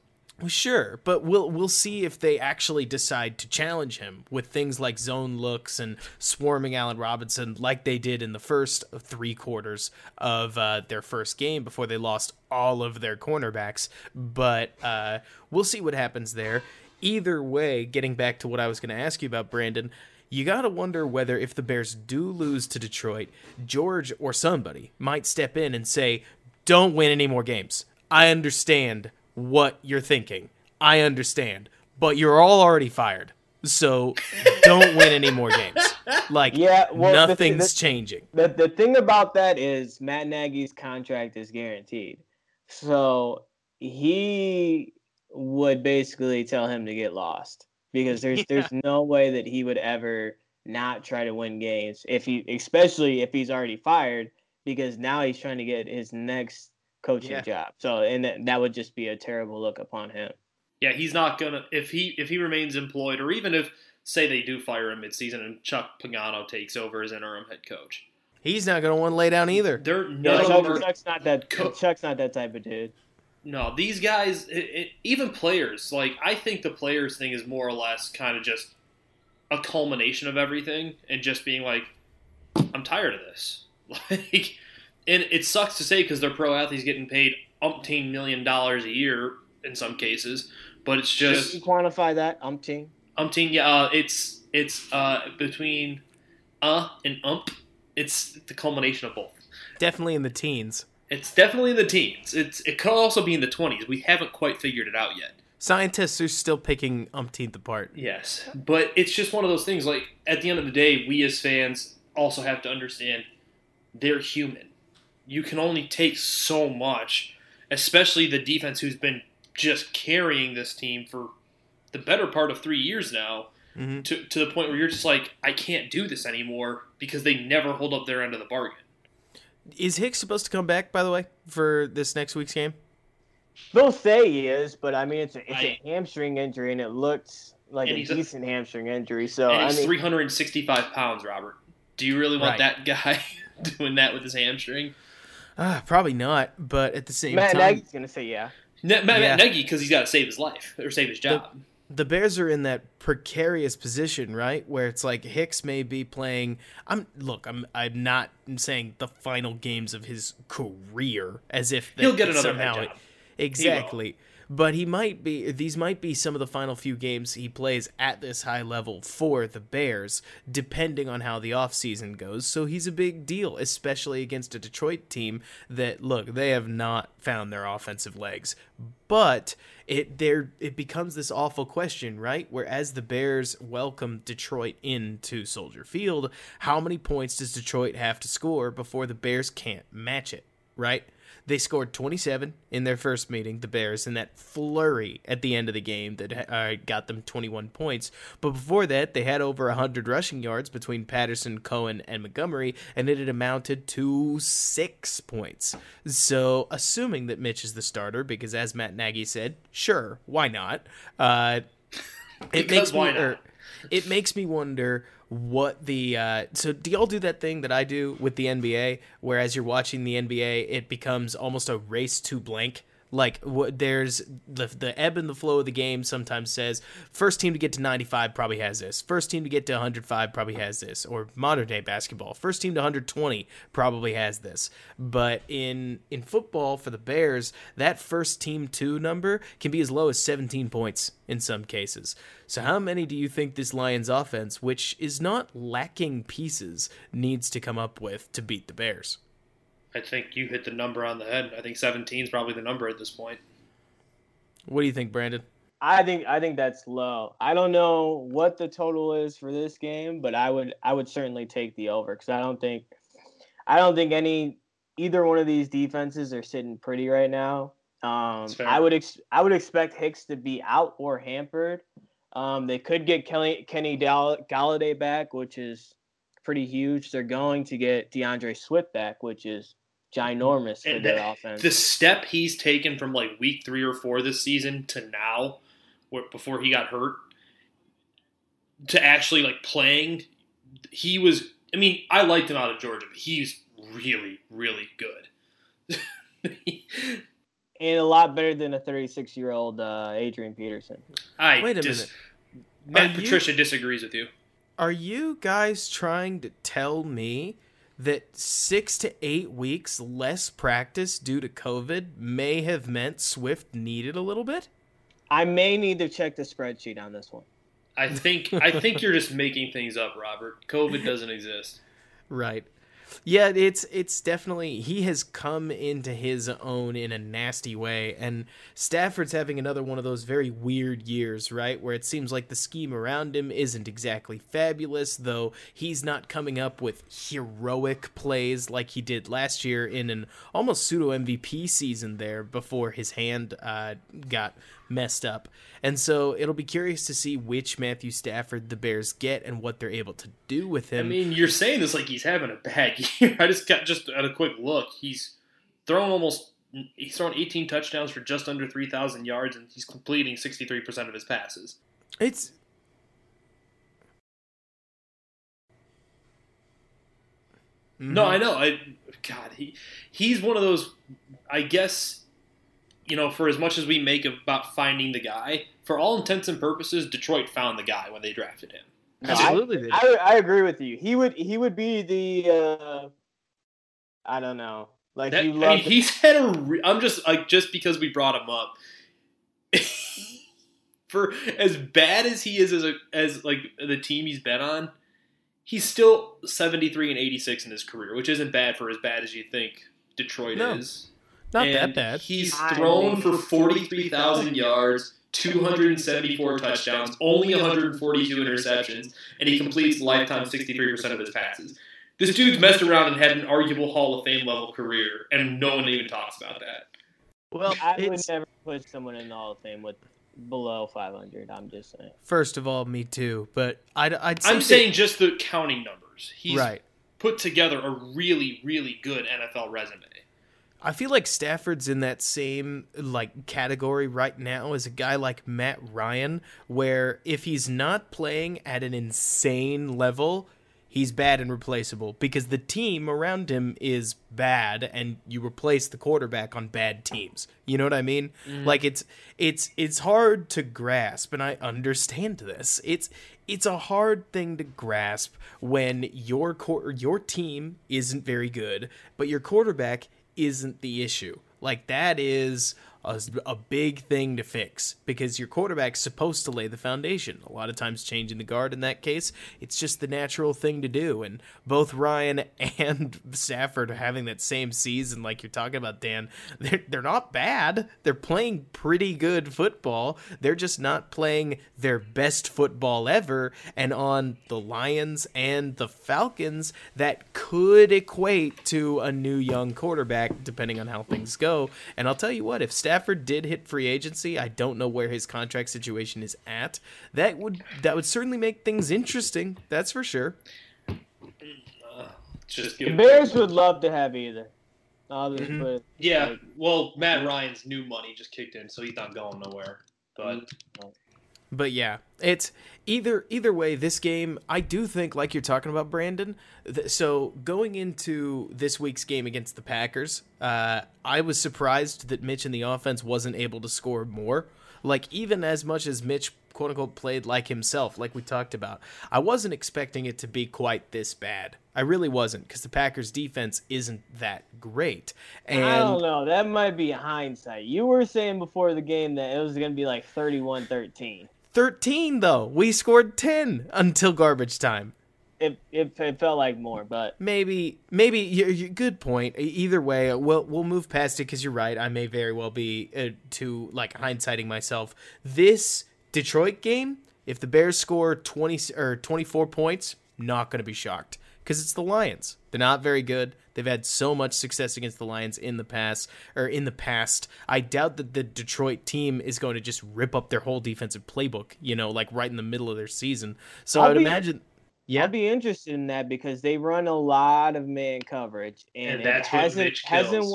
Sure, but we'll we'll see if they actually decide to challenge him with things like zone looks and swarming Allen Robinson, like they did in the first three quarters of uh, their first game before they lost all of their cornerbacks. But uh, we'll see what happens there. Either way, getting back to what I was going to ask you about, Brandon, you got to wonder whether if the Bears do lose to Detroit, George or somebody might step in and say, "Don't win any more games." I understand what you're thinking. I understand. But you're all already fired. So don't win any more games. Like Yeah, well, nothing's the- changing. The the thing about that is Matt Nagy's contract is guaranteed. So he would basically tell him to get lost because there's there's no way that he would ever not try to win games if he especially if he's already fired because now he's trying to get his next coaching Yeah. job. So and that, that would just be a terrible look upon him. Yeah, he's not gonna if he if he remains employed, or even if say they do fire him midseason and Chuck Pagano takes over as interim head coach. He's not going to want to lay down either. They're No, none of Chuck, them Chuck's not that Co- Chuck's not that type of dude. no these guys. It, it, even players like I think the players thing is more or less kind of just a culmination of everything and just being like, I'm tired of this. Like, and it sucks to say because they're pro athletes getting paid umpteen million dollars a year in some cases, but it's just Can you quantify that umpteen? umpteen. Yeah, uh, it's it's uh, between uh and ump. It's the culmination of both. Definitely in the teens. It's definitely in the teens. It's it could also be in the twenties. We haven't quite figured it out yet. Scientists are still picking umpteenth apart. Yes, but it's just one of those things. Like at the end of the day, we as fans also have to understand they're human. You can only take so much, especially the defense who's been just carrying this team for the better part of three years now. Mhm. To, to the point where you're just like, I can't do this anymore because they never hold up their end of the bargain. Is Hicks supposed to come back, by the way, for this next week's game? They'll say he is, but I mean, it's a it's I- a hamstring injury, and it looks like a he's a- decent hamstring injury. So and I he's mean, 365 pounds, Robert. Do you really want Right. that guy doing that with his hamstring? Ah, probably not. But at the same Matt time, Nagy's gonna say yeah. Ne- Matt Yeah. Nagy, because he's got to save his life or save his job. the Bears are in that precarious position, right, where it's like Hicks may be playing. I'm look, I'm I'm not saying the final games of his career as if that He'll get another somehow job. exactly. But he might be. These might be some of the final few games he plays at this high level for the Bears, depending on how the offseason goes. So he's a big deal, especially against a Detroit team that look they have not found their offensive legs. But it there it becomes this awful question, right? Where as the Bears welcome Detroit into Soldier Field, how many points does Detroit have to score before the Bears can't match it, right? They scored 27 in their first meeting, the Bears, in that flurry at the end of the game that uh, got them 21 points. But before that, they had over 100 rushing yards between Patterson, Cohen, and Montgomery, and it had amounted to six points. So, assuming that Mitch is the starter, because as Matt Nagy said, sure, why not? Uh, it makes why me, not? or- it makes me wonder what the uh, so do y'all do that thing that I do with the NBA, where as you're watching the NBA, it becomes almost a race to blank. Like there's the the ebb and the flow of the game sometimes says first team to get to 95 probably has this. First team to get to 105 probably has this. Or modern day basketball, first team to 120 probably has this. But in in football for the Bears, that first team to number can be as low as 17 points in some cases. So how many do you think this Lions offense, which is not lacking pieces, needs to come up with to beat the Bears? I think you hit the number on the head. I think 17 is probably the number at this point. What do you think, Brandon? I think I think that's low. I don't know what the total is for this game, but I would I would certainly take the over because I don't think I don't think any either one of these defenses are sitting pretty right now. Um, I would ex- I would expect Hicks to be out or hampered. Um, they could get Kelly Kenny Dall- Golladay back, which is pretty huge. They're going to get D'Andre Swift back, which is ginormous for And their the- offense. The step he's taken from like week three or four this season to now, where, before he got hurt, to actually like playing, he was. I mean, I liked him out of Georgia, but he's really, really good. and a lot better than a 36 year old uh, Adrian Peterson. I Wait a dis- minute. Matt Are you- Patricia disagrees with you. Are you guys trying to tell me that six to eight weeks less practice due to COVID may have meant Swift needed a little bit? I may need to check the spreadsheet on this one. I think I think you're just making things up, Robert. COVID doesn't exist. Right. Yeah, it's it's definitely he has come into his own in a nasty way and Stafford's having another one of those very weird years, right? Where it seems like the scheme around him isn't exactly fabulous, though he's not coming up with heroic plays like he did last year in an almost pseudo MVP season there before his hand uh, got messed up. And so it'll be curious to see which Matthew Stafford the Bears get and what they're able to do with him. I mean, you're saying this like he's having a bad year. I just got just at a quick look. He's thrown almost he's thrown 18 touchdowns for just under 3,000 yards, and he's completing 63% of his passes. It's No, Mhm. I know. I God, he he's one of those. I guess you know, for as much as we make about finding the guy, for all intents and purposes, Detroit found the guy when they drafted him. No, absolutely. they I, I agree with you. He would he would be the uh, I don't know. Like That, you I mean, he's had a. Re- I'm just like just because we brought him up. For as bad as he is as a as like the team he's been on, he's still 73 and 86 in his career, which isn't bad for as bad as you think Detroit No, is. Not And that bad. He's I thrown mean- for 43,000 yards, 274 touchdowns, only 142 interceptions, and he completes lifetime 63% of his passes. This dude's messed around and had an arguable Hall of Fame level career, and no one even talks about that. Well, I would It's- never put someone in the Hall of Fame with below 500. I'm just saying. First of all, me too. But I'd, I'd say I'm that- saying just the counting numbers. He's right. put together a really, really good NFL resume. I feel like Stafford's in that same like category right now as a guy like Matt Ryan, where if he's not playing at an insane level, he's bad and replaceable because the team around him is bad and you replace the quarterback on bad teams. You know what I mean? Mm-hmm. Like it's it's it's hard to grasp and I understand this. It's it's a hard thing to grasp when your quar your team isn't very good, but your quarterback isn't the issue. Like that is a, a big thing to fix because your quarterback's supposed to lay the foundation. A lot of times changing the guard in that case, it's just the natural thing to do. And both Ryan and Stafford are having that same season like you're talking about, Dan. They're, they're not bad. They're playing pretty good football. They're just not playing their best football ever. And on the Lions and the Falcons, that could equate to a new young quarterback, depending on how things go. And I'll tell you what, if Stafford did hit free agency, I don't know where his contract situation is at. That would that would certainly make things interesting. That's for sure. Just The Bears would love to have either. I'll just Mhm. put it- Yeah, well, Matt Ryan's new money just kicked in, so he's not going nowhere. But But yeah, it's either either way. This game, I do think, like you're talking about, Brandon. Th- so going into this week's game against the Packers, uh, I was surprised that Mitch in the offense wasn't able to score more. Like even as much as Mitch quote unquote played like himself, like we talked about, I wasn't expecting it to be quite this bad. I really wasn't because the Packers defense isn't that great. And I don't know. That might be hindsight. You were saying before the game that it was going to be like 31 13. 13 though, we scored 10 until garbage time. It, it, it felt like more, but maybe maybe you you good point. Either way we'll we'll move past it because you're right. I may very well be uh, to like hindsighting myself. This detroit game if the bears score 20 or 24 points not going to be shocked because it's the lions. They're not very good they've had so much success against the lions in the past or in the past i doubt that the detroit team is going to just rip up their whole defensive playbook you know like right in the middle of their season so I'll i would be- imagine yeah I'd be interested in that because they run a lot of man coverage and, And it that's what hasn't Mitch hasn't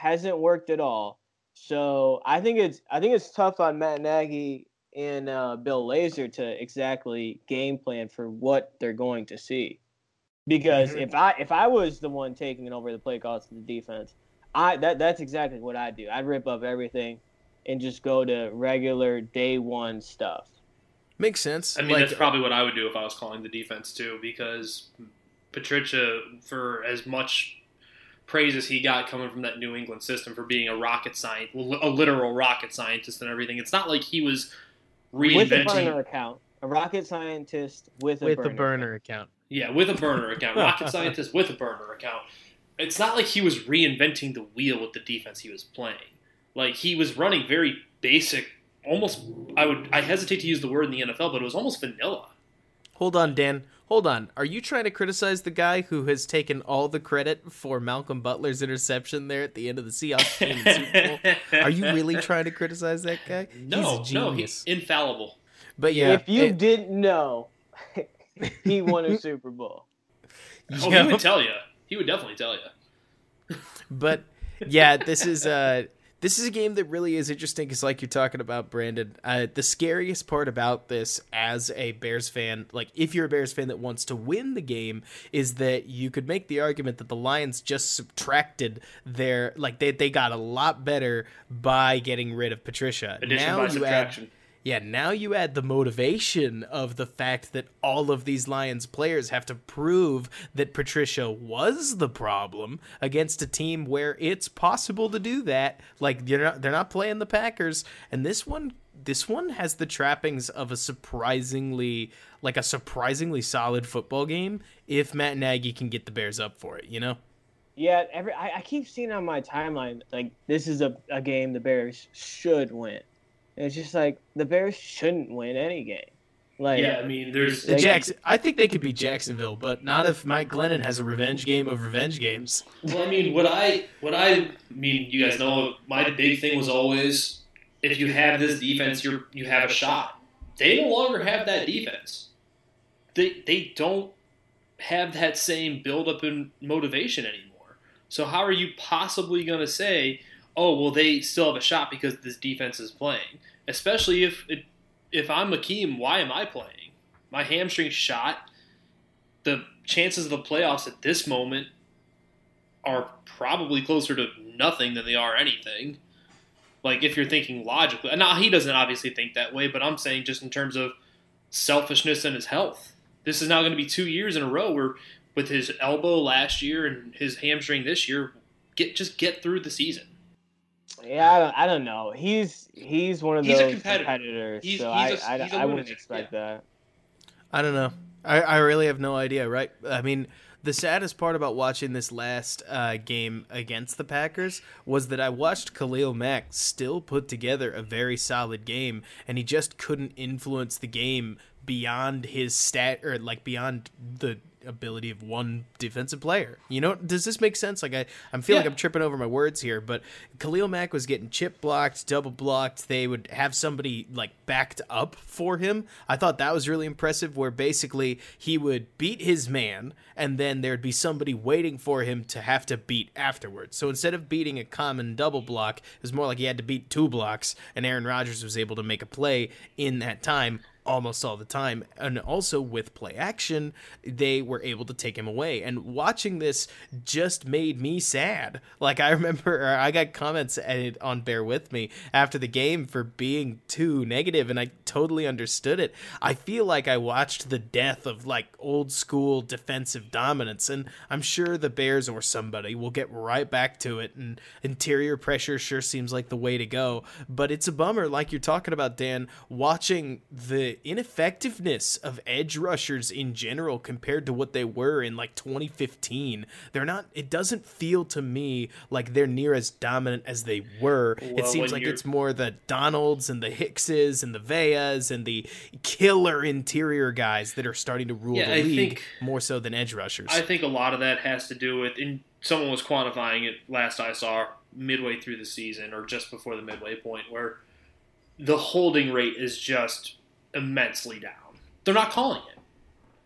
hasn't worked at all. So I think it's I think it's tough on Matt Nagy and uh, Bill Lazor to exactly game plan for what they're going to see. Because if I if I was the one taking over the play calls to the defense, I that that's exactly what I'd do. I'd rip up everything and just go to regular day one stuff. makes sense I mean, Like, that's probably what I would do if I was calling the defense too, because Patricia, for as much praise as he got coming from that New England system for being a rocket scientist, a literal rocket scientist and everything, it's not like he was With a burner reinventing. account. A rocket scientist with a with burner. the burner account. Yeah, with a burner account, rocket scientist with a burner account. It's not like he was reinventing the wheel with the defense he was playing. Like he was running very basic, almost. I would. I hesitate to use the word in the NFL, but it was almost vanilla. Hold on, Dan. Hold on. Are you trying to criticize the guy who has taken all the credit for Malcolm Butler's interception there at the end of the Seahawks game Super Bowl? Are you really trying to criticize that guy? No, he's a no, he's infallible. but yeah, if you it- didn't know, he won a Super Bowl. Oh, yeah, he would tell you. He would definitely tell you. but yeah, this is uh this is a game that really is interesting because, like you're talking about, Brandon, uh, the scariest part about this as a Bears fan, like if you're a Bears fan that wants to win the game, is that you could make the argument that the Lions just subtracted their, like they, they got a lot better by getting rid of Patricia. Addition now by you add subtraction. Yeah, now you add the motivation of the fact that all of these Lions players have to prove that Patricia was the problem against a team where it's possible to do that. Like you're not, they're not playing the Packers, and this one this one has the trappings of a surprisingly like a surprisingly solid football game if Matt Nagy can get the Bears up for it, you know? Yeah, every I, I keep seeing on my timeline like this is a, a game the Bears should win. And it's just like the Bears shouldn't win any game. Like yeah, I mean, there's The Jackson, I think they could beat Jacksonville, but not if Mike Glennon has a revenge game of revenge games. Well, I mean, what I what I mean, you guys know, my big thing was always if you have this defense, you you have a shot. They no longer have that defense. They they don't have that same build up and motivation anymore. So how are you possibly going to say, oh well, they still have a shot because this defense is playing? Especially if it, if I'm Akiem, why am I playing? My hamstring shot. The chances of the playoffs at this moment are probably closer to nothing than they are anything. Like if you're thinking logically, now he doesn't obviously think that way, but I'm saying just in terms of selfishness and his health. This is now going to be two years in a row where, with his elbow last year and his hamstring this year, get just get through the season. Yeah, I don't, I don't know. He's he's one of He's those competitor. competitors, He's- so he's I a- I, he's a I wouldn't lunatic, expect that. I don't know. I, I really have no idea, right? I mean, the saddest part about watching this last uh, game against the Packers was that I watched Khalil Mack still put together a very solid game, and he just couldn't influence the game beyond his stat or like beyond the ability of one defensive player. You know, does this make sense? Like I, I'm feeling Yeah. like I'm tripping over my words here, but Khalil Mack was getting chip blocked, double blocked. They would have somebody like backed up for him. I thought that was really impressive, where basically he would beat his man, and then there'd be somebody waiting for him to have to beat afterwards. So instead of beating a common double block, it was more like he had to beat two blocks, and Aaron Rodgers was able to make a play in that time almost all the time. And also with play action, they were able to take him away. And watching this just made me sad. Like I remember I got comments on Bear With Me after the game for being too negative and I totally understood it. I feel like I watched the death of like old school defensive dominance and I'm sure the Bears or somebody will get right back to it and interior pressure sure seems like the way to go. But it's a bummer like you're talking about Dan watching the ineffectiveness of edge rushers in general compared to what they were in like 2015. They're not it doesn't feel to me like they're near as dominant as they were. it seems like you're- it's more the Donalds and the Hickses and the Veas and the killer interior guys that are starting to rule Yeah, the I league think- more so than edge rushers. I think a lot of that has to do with, and someone was quantifying it last I saw midway through the season or just before the midway point, where the holding rate is just immensely down. They're not calling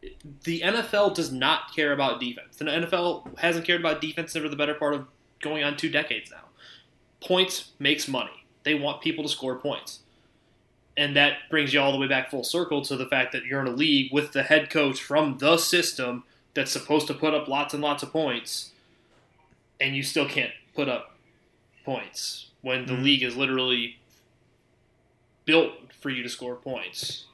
it. The NFL does not care about defense. The NFL hasn't cared about defense for the better part of going on two decades now. Points makes money. They want people to score points. And that brings you all the way back full circle to the fact that you're in a league with the head coach from the system that's supposed to put up lots and lots of points, and you still can't put up points when the Mhm. league is literally built for you to score points.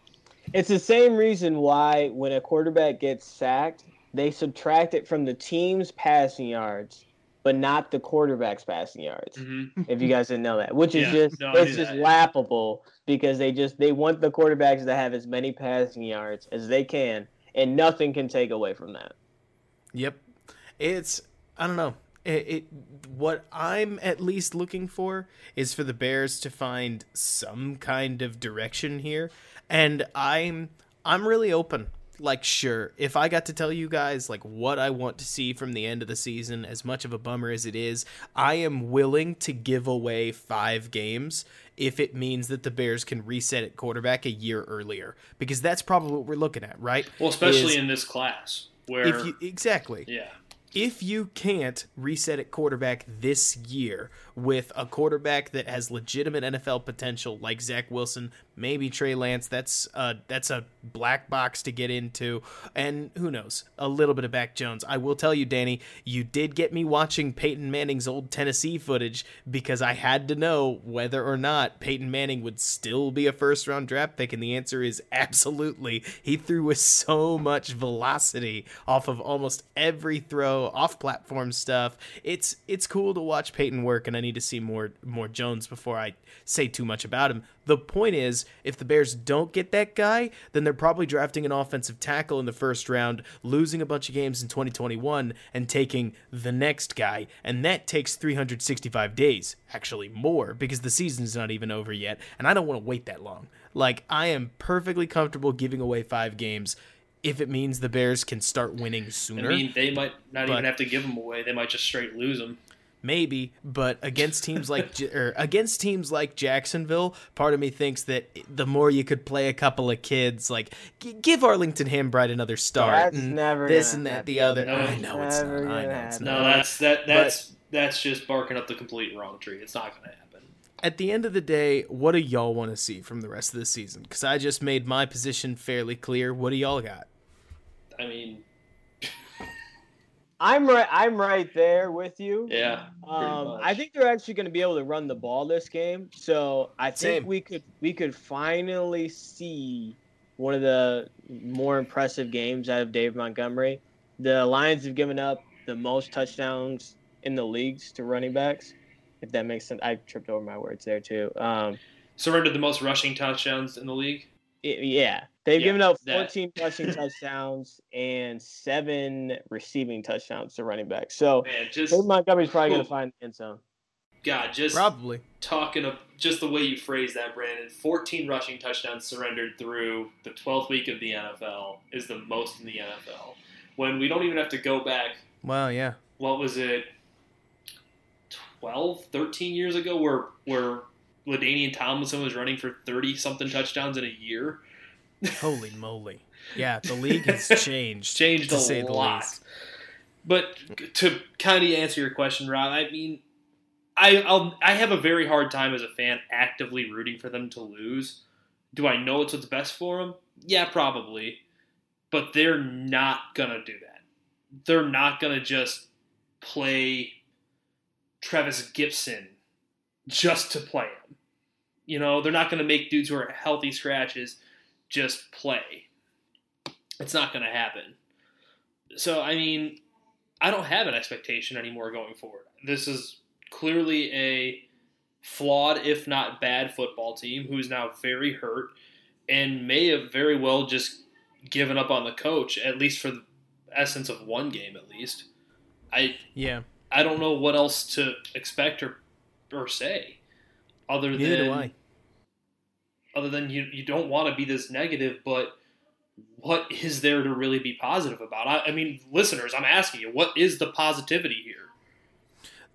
It's the same reason why when a quarterback gets sacked, they subtract it from the team's passing yards, but not the quarterback's passing yards. Mm-hmm. If you guys didn't know that, which is Yeah, just no, it's just that. laughable because they just they want the quarterbacks to have as many passing yards as they can, and nothing can take away from that. Yep. It's I don't know. It, it what I'm at least looking for is for the Bears to find some kind of direction here and I'm I'm really open. Like sure, if I got to tell you guys like what I want to see from the end of the season as much of a bummer as it is, I am willing to give away 5 games if it means that the Bears can reset at quarterback a year earlier because that's probably what we're looking at, right? Well, especially Is- in this class where if you exactly yeah. If you can't reset at quarterback this year with a quarterback that has legitimate NFL potential like Zach Wilson, maybe Trey Lance, that's uh that's a black box to get into, and who knows, a little bit of Mac Jones. I will tell you, Danny, you did get me watching Peyton Manning's old Tennessee footage because I had to know whether or not Peyton Manning would still be a first round draft pick, and the answer is absolutely. He threw with so much velocity off of almost every throw off-platform stuff. It's it's cool to watch Peyton work, and I need to see more more Jones before I say too much about him. The point is, if the Bears don't get that guy, then they're probably drafting an offensive tackle in the first round, losing a bunch of games in 2021, and taking the next guy, and that takes 365 days, actually more, because the season's not even over yet, and I don't want to wait that long. Like I am perfectly comfortable giving away five games if it means the Bears can start winning sooner. I mean, they might not But- even have to give them away. They might just straight lose them. Maybe, but against teams like or against teams like Jacksonville, part of me thinks that the more you could play a couple of kids, like g- give Arlington Hambright another start, That's and never this and that, the other. No, I know it's not. I know it's happen. not. No, that's that. But- That's that's just barking up the complete wrong tree. It's not going to happen. At the end of the day, what do y'all want to see from the rest of the season? Because I just made my position fairly clear. What do y'all got? I mean, I'm right. I'm right there with you. yeah. Um. I think they're actually going to be able to run the ball this game, so I think Same. we could we could finally see one of the more impressive games out of Dave Montgomery. The Lions have given up the most touchdowns in the leagues to running backs. If that makes sense, I tripped over my words there too. Um, surrendered the most rushing touchdowns in the league. i- yeah, they've Yeah, given up that- 14 rushing touchdowns and seven receiving touchdowns to running backs. So Man, just Dave Montgomery's probably going to find the end zone. God, just Probably. talking of just the way you phrase that, Brandon. 14 rushing touchdowns surrendered through the 12th week of the NFL is the most in the NFL. When we don't even have to go back, Well, yeah. what was it, 12, 13 years ago, where where LaDainian Tomlinson was running for 30 something touchdowns in a year? Holy moly. Yeah, the league has changed. changed to a say the lot. least. But to kind of answer your question, Rob, I mean, I I'll, I have a very hard time as a fan actively rooting for them to lose. Do I know it's what's best for them? Yeah, probably. But they're not gonna do that. They're not gonna just play Travis Gibson just to play him. You know, they're not gonna make dudes who are healthy scratches just play. It's not gonna happen. So I mean, I don't have an expectation anymore going forward. This is clearly a flawed, if not bad, football team who's now very hurt and may have very well just given up on the coach, at least for the essence of one game, at least. I Yeah. I don't know what else to expect or or say, other Neither than. Other than you you don't want to be this negative, but what is there to really be positive about? I, I mean, listeners, I'm asking you, what is the positivity here?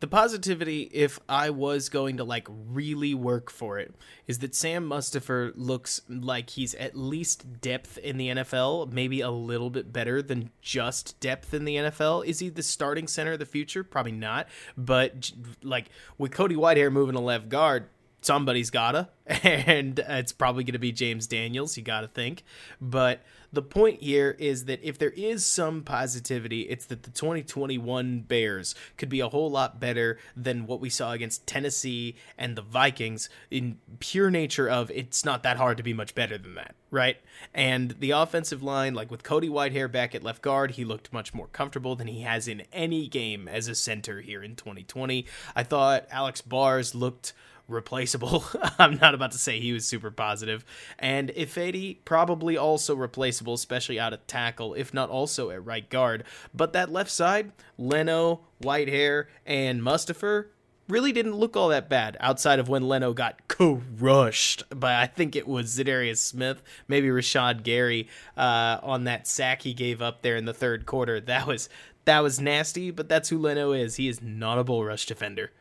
The positivity, if I was going to like really work for it, is that Sam Mustipher looks like he's at least depth in the NFL, maybe a little bit better than just depth in the NFL. Is he the starting center of the future? Probably not. But like with Cody Whitehair moving to left guard, somebody's gotta, and it's probably to be James Daniels. You got to think, but the point here is that if there is some positivity, it's that the 2021 Bears could be a whole lot better than what we saw against Tennessee and the Vikings in pure nature of it's not that hard to be much better than that, right? And the offensive line, like with Cody Whitehair back at left guard, he looked much more comfortable than he has in any game as a center here in 2020. I thought Alex Bars looked replaceable. I'm not about to say he was super positive. And Ifedi probably also replaceable, especially out of tackle, if not also at right guard. But that left side, Leno, Whitehair, and Mustipher really didn't look all that bad outside of when Leno got crushed by I think it was Za'Darius Smith, maybe Rashan Gary uh, on that sack he gave up there in the third quarter. That was that was nasty, but that's who Leno is. He is not a bull rush defender.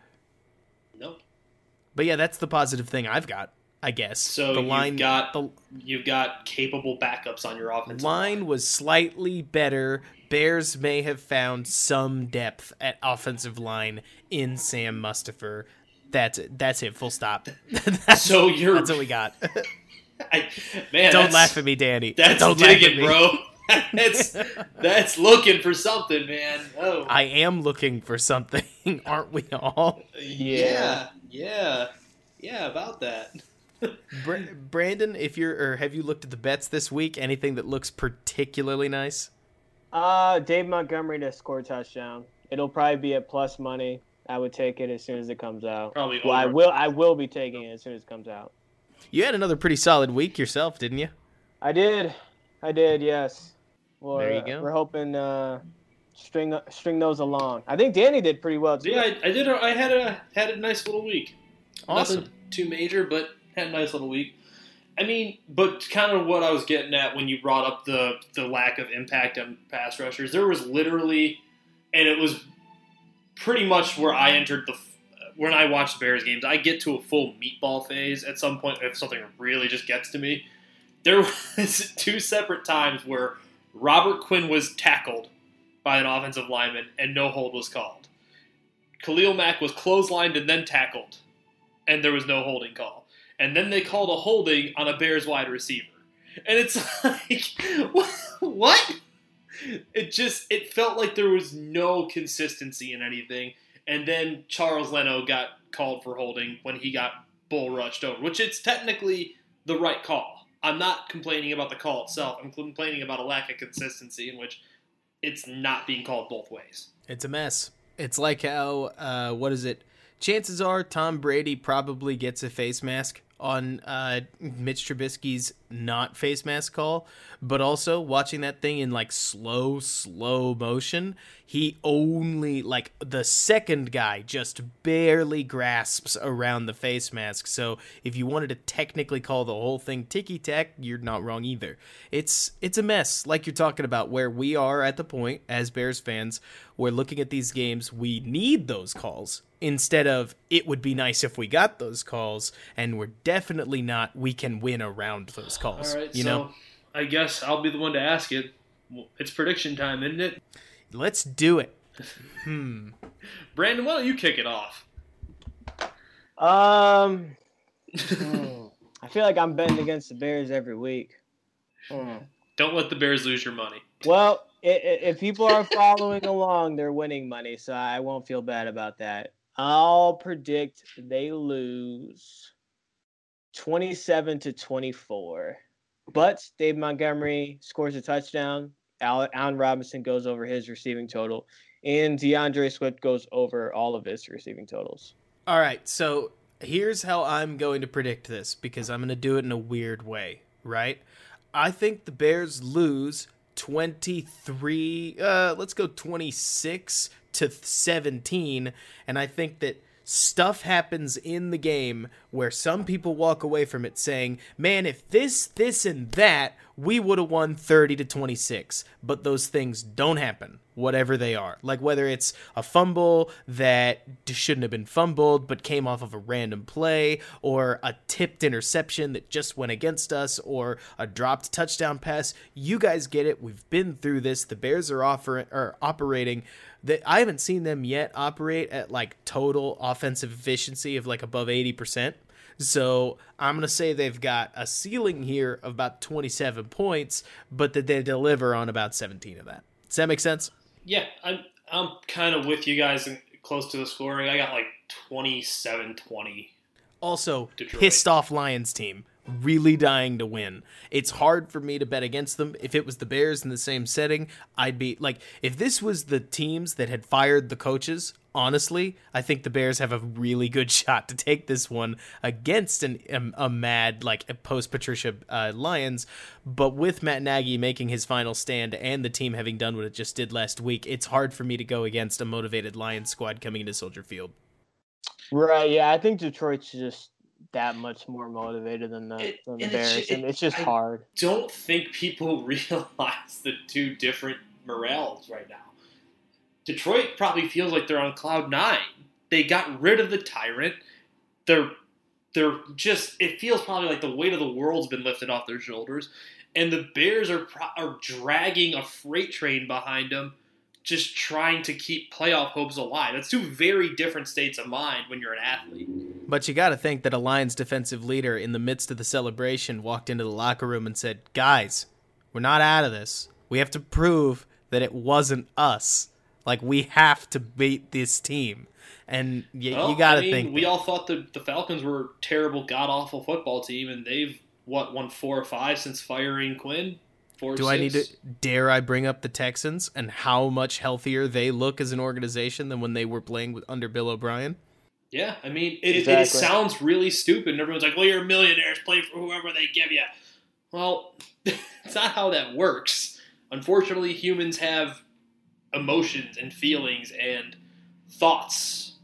But yeah, that's the positive thing I've got, I guess. So the you've line got the you've got capable backups on your offense. line line was slightly better. Bears may have found some depth at offensive line in Sam Mustipher. That's it. That's it. Full stop. that's, So you're that's what we got. I, man, Don't laugh at me, Danny. That's Don't laugh at digging, me. bro. that's that's looking for something, man. Oh, I am looking for something, aren't we all? yeah, yeah, yeah. Yeah, about that. Br- Brandon, if you're or have you looked at the bets this week? Anything that looks particularly nice? Uh, Dave Montgomery to score a touchdown. It'll probably be at plus money. I would take it as soon as it comes out. Probably Well, I will. I will be taking it as soon as it comes out. You had another pretty solid week yourself, didn't you? I did. I did. Yes. Well, There you uh, go. We're hoping uh, string string those along. I think Danny did pretty well too. Yeah, I, I did. A, I had a had a nice little week. Awesome. Nothing too major, but had a nice little week. I mean, but kind of what I was getting at when you brought up the the lack of impact on pass rushers, there was literally, and it was pretty much where I entered the when I watch Bears games. I get to a full meatball phase at some point if something really just gets to me. There was two separate times where Robert Quinn was tackled by an offensive lineman and no hold was called. Khalil Mack was clotheslined and then tackled, and there was no holding call. And then they called a holding on a Bears wide receiver. And it's like, what? It just it felt like there was no consistency in anything. And then Charles Leno got called for holding when he got bull rushed over, which it's technically the right call. I'm not complaining about the call itself. I'm complaining about a lack of consistency in which it's not being called both ways. It's a mess. It's like how uh, what is it? Chances are Tom Brady probably gets a face mask on uh, Mitch Trubisky's not face mask call, but also watching that thing in like slow, slow motion, he only like the second guy just barely grasps around the face mask. So if you wanted to technically call the whole thing ticky tack, you're not wrong either. It's it's a mess, like you're talking about, where we are at the point as Bears fans, we're looking at these games, we need those calls instead of it would be nice if we got those calls, and we're definitely not. We can win around those calls. All right, you so know, I guess I'll be the one to ask it. It's prediction time, isn't it? let's do it. Hmm. Brandon, why don't you kick it off? Um, hmm, I feel like I'm betting against the Bears every week. Hmm. Don't let the Bears lose your money. Well, i- i- if people are following along, they're winning money, so I won't feel bad about that. I'll predict they lose 27 to 24. But Dave Montgomery scores a touchdown. Al- Allen Robinson goes over his receiving total, and D'Andre Swift goes over all of his receiving totals. All right, so here's how I'm going to predict this because I'm going to do it in a weird way, right? I think the Bears lose 23, uh, let's go 26 to 17, and I think that stuff happens in the game where some people walk away from it saying, "Man, if this, this and that, we would have won 30 to 26." But those things don't happen, whatever they are. Like whether it's a fumble that shouldn't have been fumbled but came off of a random play or a tipped interception that just went against us or a dropped touchdown pass. You guys get it. We've been through this. The Bears are offering or operating that I haven't seen them yet operate at like total offensive efficiency of like above 80%. So I'm going to say they've got a ceiling here of about 27 points, but that they deliver on about 17 of that. Does that make sense? Yeah, I'm I'm kind of with you guys close to the scoring. I got like 27-20. Also, Detroit. pissed off Lions team, really dying to win. It's hard for me to bet against them. If it was the Bears in the same setting, I'd be like, if this was the teams that had fired the coaches, honestly, I think the Bears have a really good shot to take this one against an, a, a mad, like, post Patricia uh, Lions. But with Matt Nagy making his final stand and the team having done what it just did last week, it's hard for me to go against a motivated Lions squad coming into Soldier Field. Right. Yeah, I think Detroit's just that much more motivated than the, It- than the it's Bears, ju- and it's just I- hard. Don't think people realize the two different morales right now. Detroit probably feels like they're on cloud nine. They got rid of the tyrant. They're they're just it feels probably like the weight of the world's been lifted off their shoulders, and the Bears are pro- are dragging a freight train behind them, just trying to keep playoff hopes alive. That's two very different states of mind when you're an athlete. But you got to think that a Lions defensive leader, in the midst of the celebration, walked into the locker room and said, Guys, we're not out of this. We have to prove that it wasn't us. Like, we have to beat this team. And y- Well, you got to I mean, think. we that- all thought the the Falcons were a terrible, god awful football team, and they've what won four or five since firing Quinn. Four, Do I need to dare I bring up the Texans and how much healthier they look as an organization than when they were playing with under Bill O'Brien? Yeah, I mean, it, it sounds really stupid, and everyone's like, "Well, you're millionaires. Play for whoever they give you." Well, it's not how that works. Unfortunately, humans have emotions and feelings and thoughts.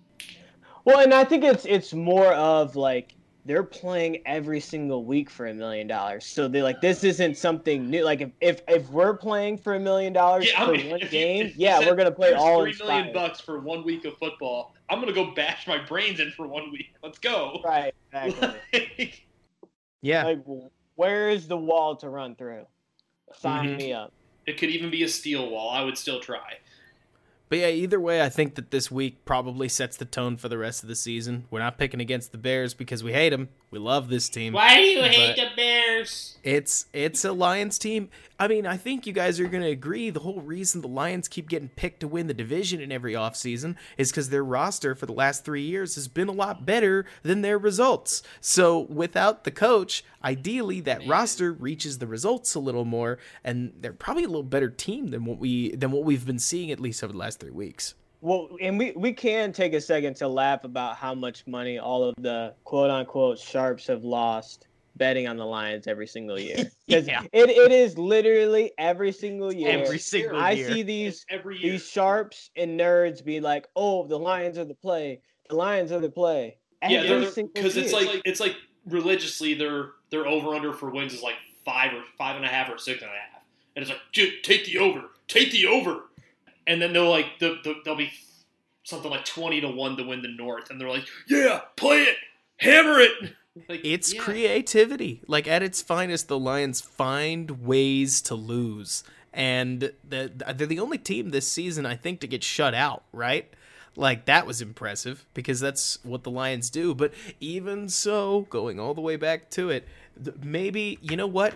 Well, and I think it's it's more of like they're playing every single week for a million dollars. So they like this isn't something new. Like if if, if we're playing for a million dollars Yeah, I for mean, one game, you yeah, we're gonna play all three million inspired. bucks for one week of football. I'm gonna go bash my brains in for one week. Let's go. Right, exactly. Like, Yeah. like where is the wall to run through? Sign Mhm. me up. it could even be a steel wall. I would still try. But yeah, either way, I think that this week probably sets the tone for the rest of the season. We're not picking against the Bears because we hate them. We love this team. Why do you hate the Bears? It's it's a Lions team. I mean, I think you guys are going to agree the whole reason the Lions keep getting picked to win the division in every offseason is cuz their roster for the last 3 years has been a lot better than their results. So, without the coach, ideally that roster reaches the results a little more and they're probably a little better team than what we than what we've been seeing at least over the last 3 weeks. Well, and we, we can take a second to laugh about how much money all of the quote unquote sharps have lost betting on the Lions every single year. Because Yeah. it, it is literally every single year. Every single I year. I see these every year. these sharps and nerds be like, "Oh, the Lions are the play. The Lions are the play." yeah, Every they're single because it's like it's like religiously their their over under for wins is like five or five and a half or six and a half, and it's like dude, take the over, take the over, and then they'll like the, the, they'll be something like twenty to one to win the North, and they're like, yeah, play it, hammer it. Like It's yeah. creativity. Like at its finest, the Lions find ways to lose, and the, they're the only team this season, I think, to get shut out. Right? Like that was impressive because that's what the Lions do. But even so, going all the way back to it, maybe you know what?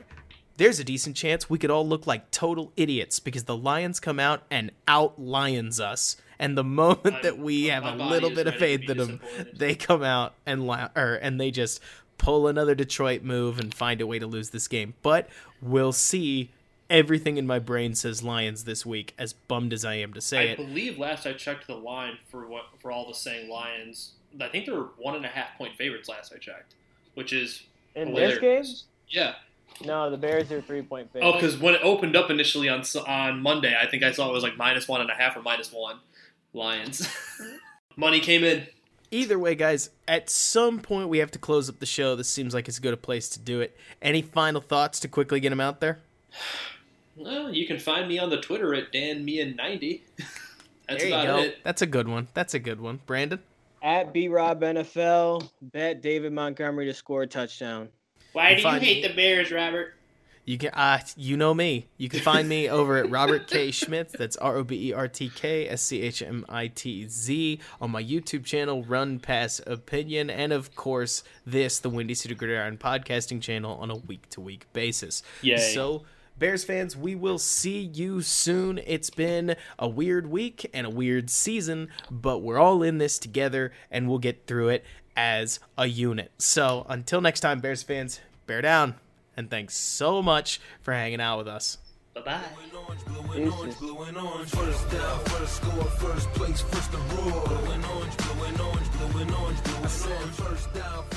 There's a decent chance we could all look like total idiots because the Lions come out and out lions us. And the moment I'm- that we have a little bit of faith in them, they come out and la- or, and they just pull another Detroit move and find a way to lose this game. But we'll see. Everything in my brain says Lions this week, as bummed as I am to say I it. I believe last I checked the line for what for all the saying Lions. I think they were one and a half point favorites last I checked, which is in hilarious. this game. Yeah. No, the Bears are three point Oh, because when it opened up initially on on Monday, I think I saw it was like minus one and a half or minus one. Lions. Money came in. Either way, guys, at some point we have to close up the show. This seems like it's a good a place to do it. Any final thoughts to quickly get them out there? Well, you can find me on the Twitter at danmean90. That's there you about go. it. That's a good one. That's a good one. Brandon? At B Rob NFL, bet David Montgomery to score a touchdown. Why do You hate me- the Bears, Robert? You can uh you know me. You can find me over at Robert K. Schmitz. That's R O B E R T K S C H M I T Z on my YouTube channel, Run Pass Opinion, and of course this, the Windy City Gridiron podcasting channel on a week to week basis. Yeah. So Bears fans, we will see you soon. It's been a weird week and a weird season, but we're all in this together and we'll get through it as a unit. So until next time, Bears fans, bear down. And thanks so much for hanging out with us. Bye bye. Blue orange, blue orange, blue and orange. First down, first score, first place, first to roar. Blue orange, blue orange, blue orange, blue orange. First down, first score,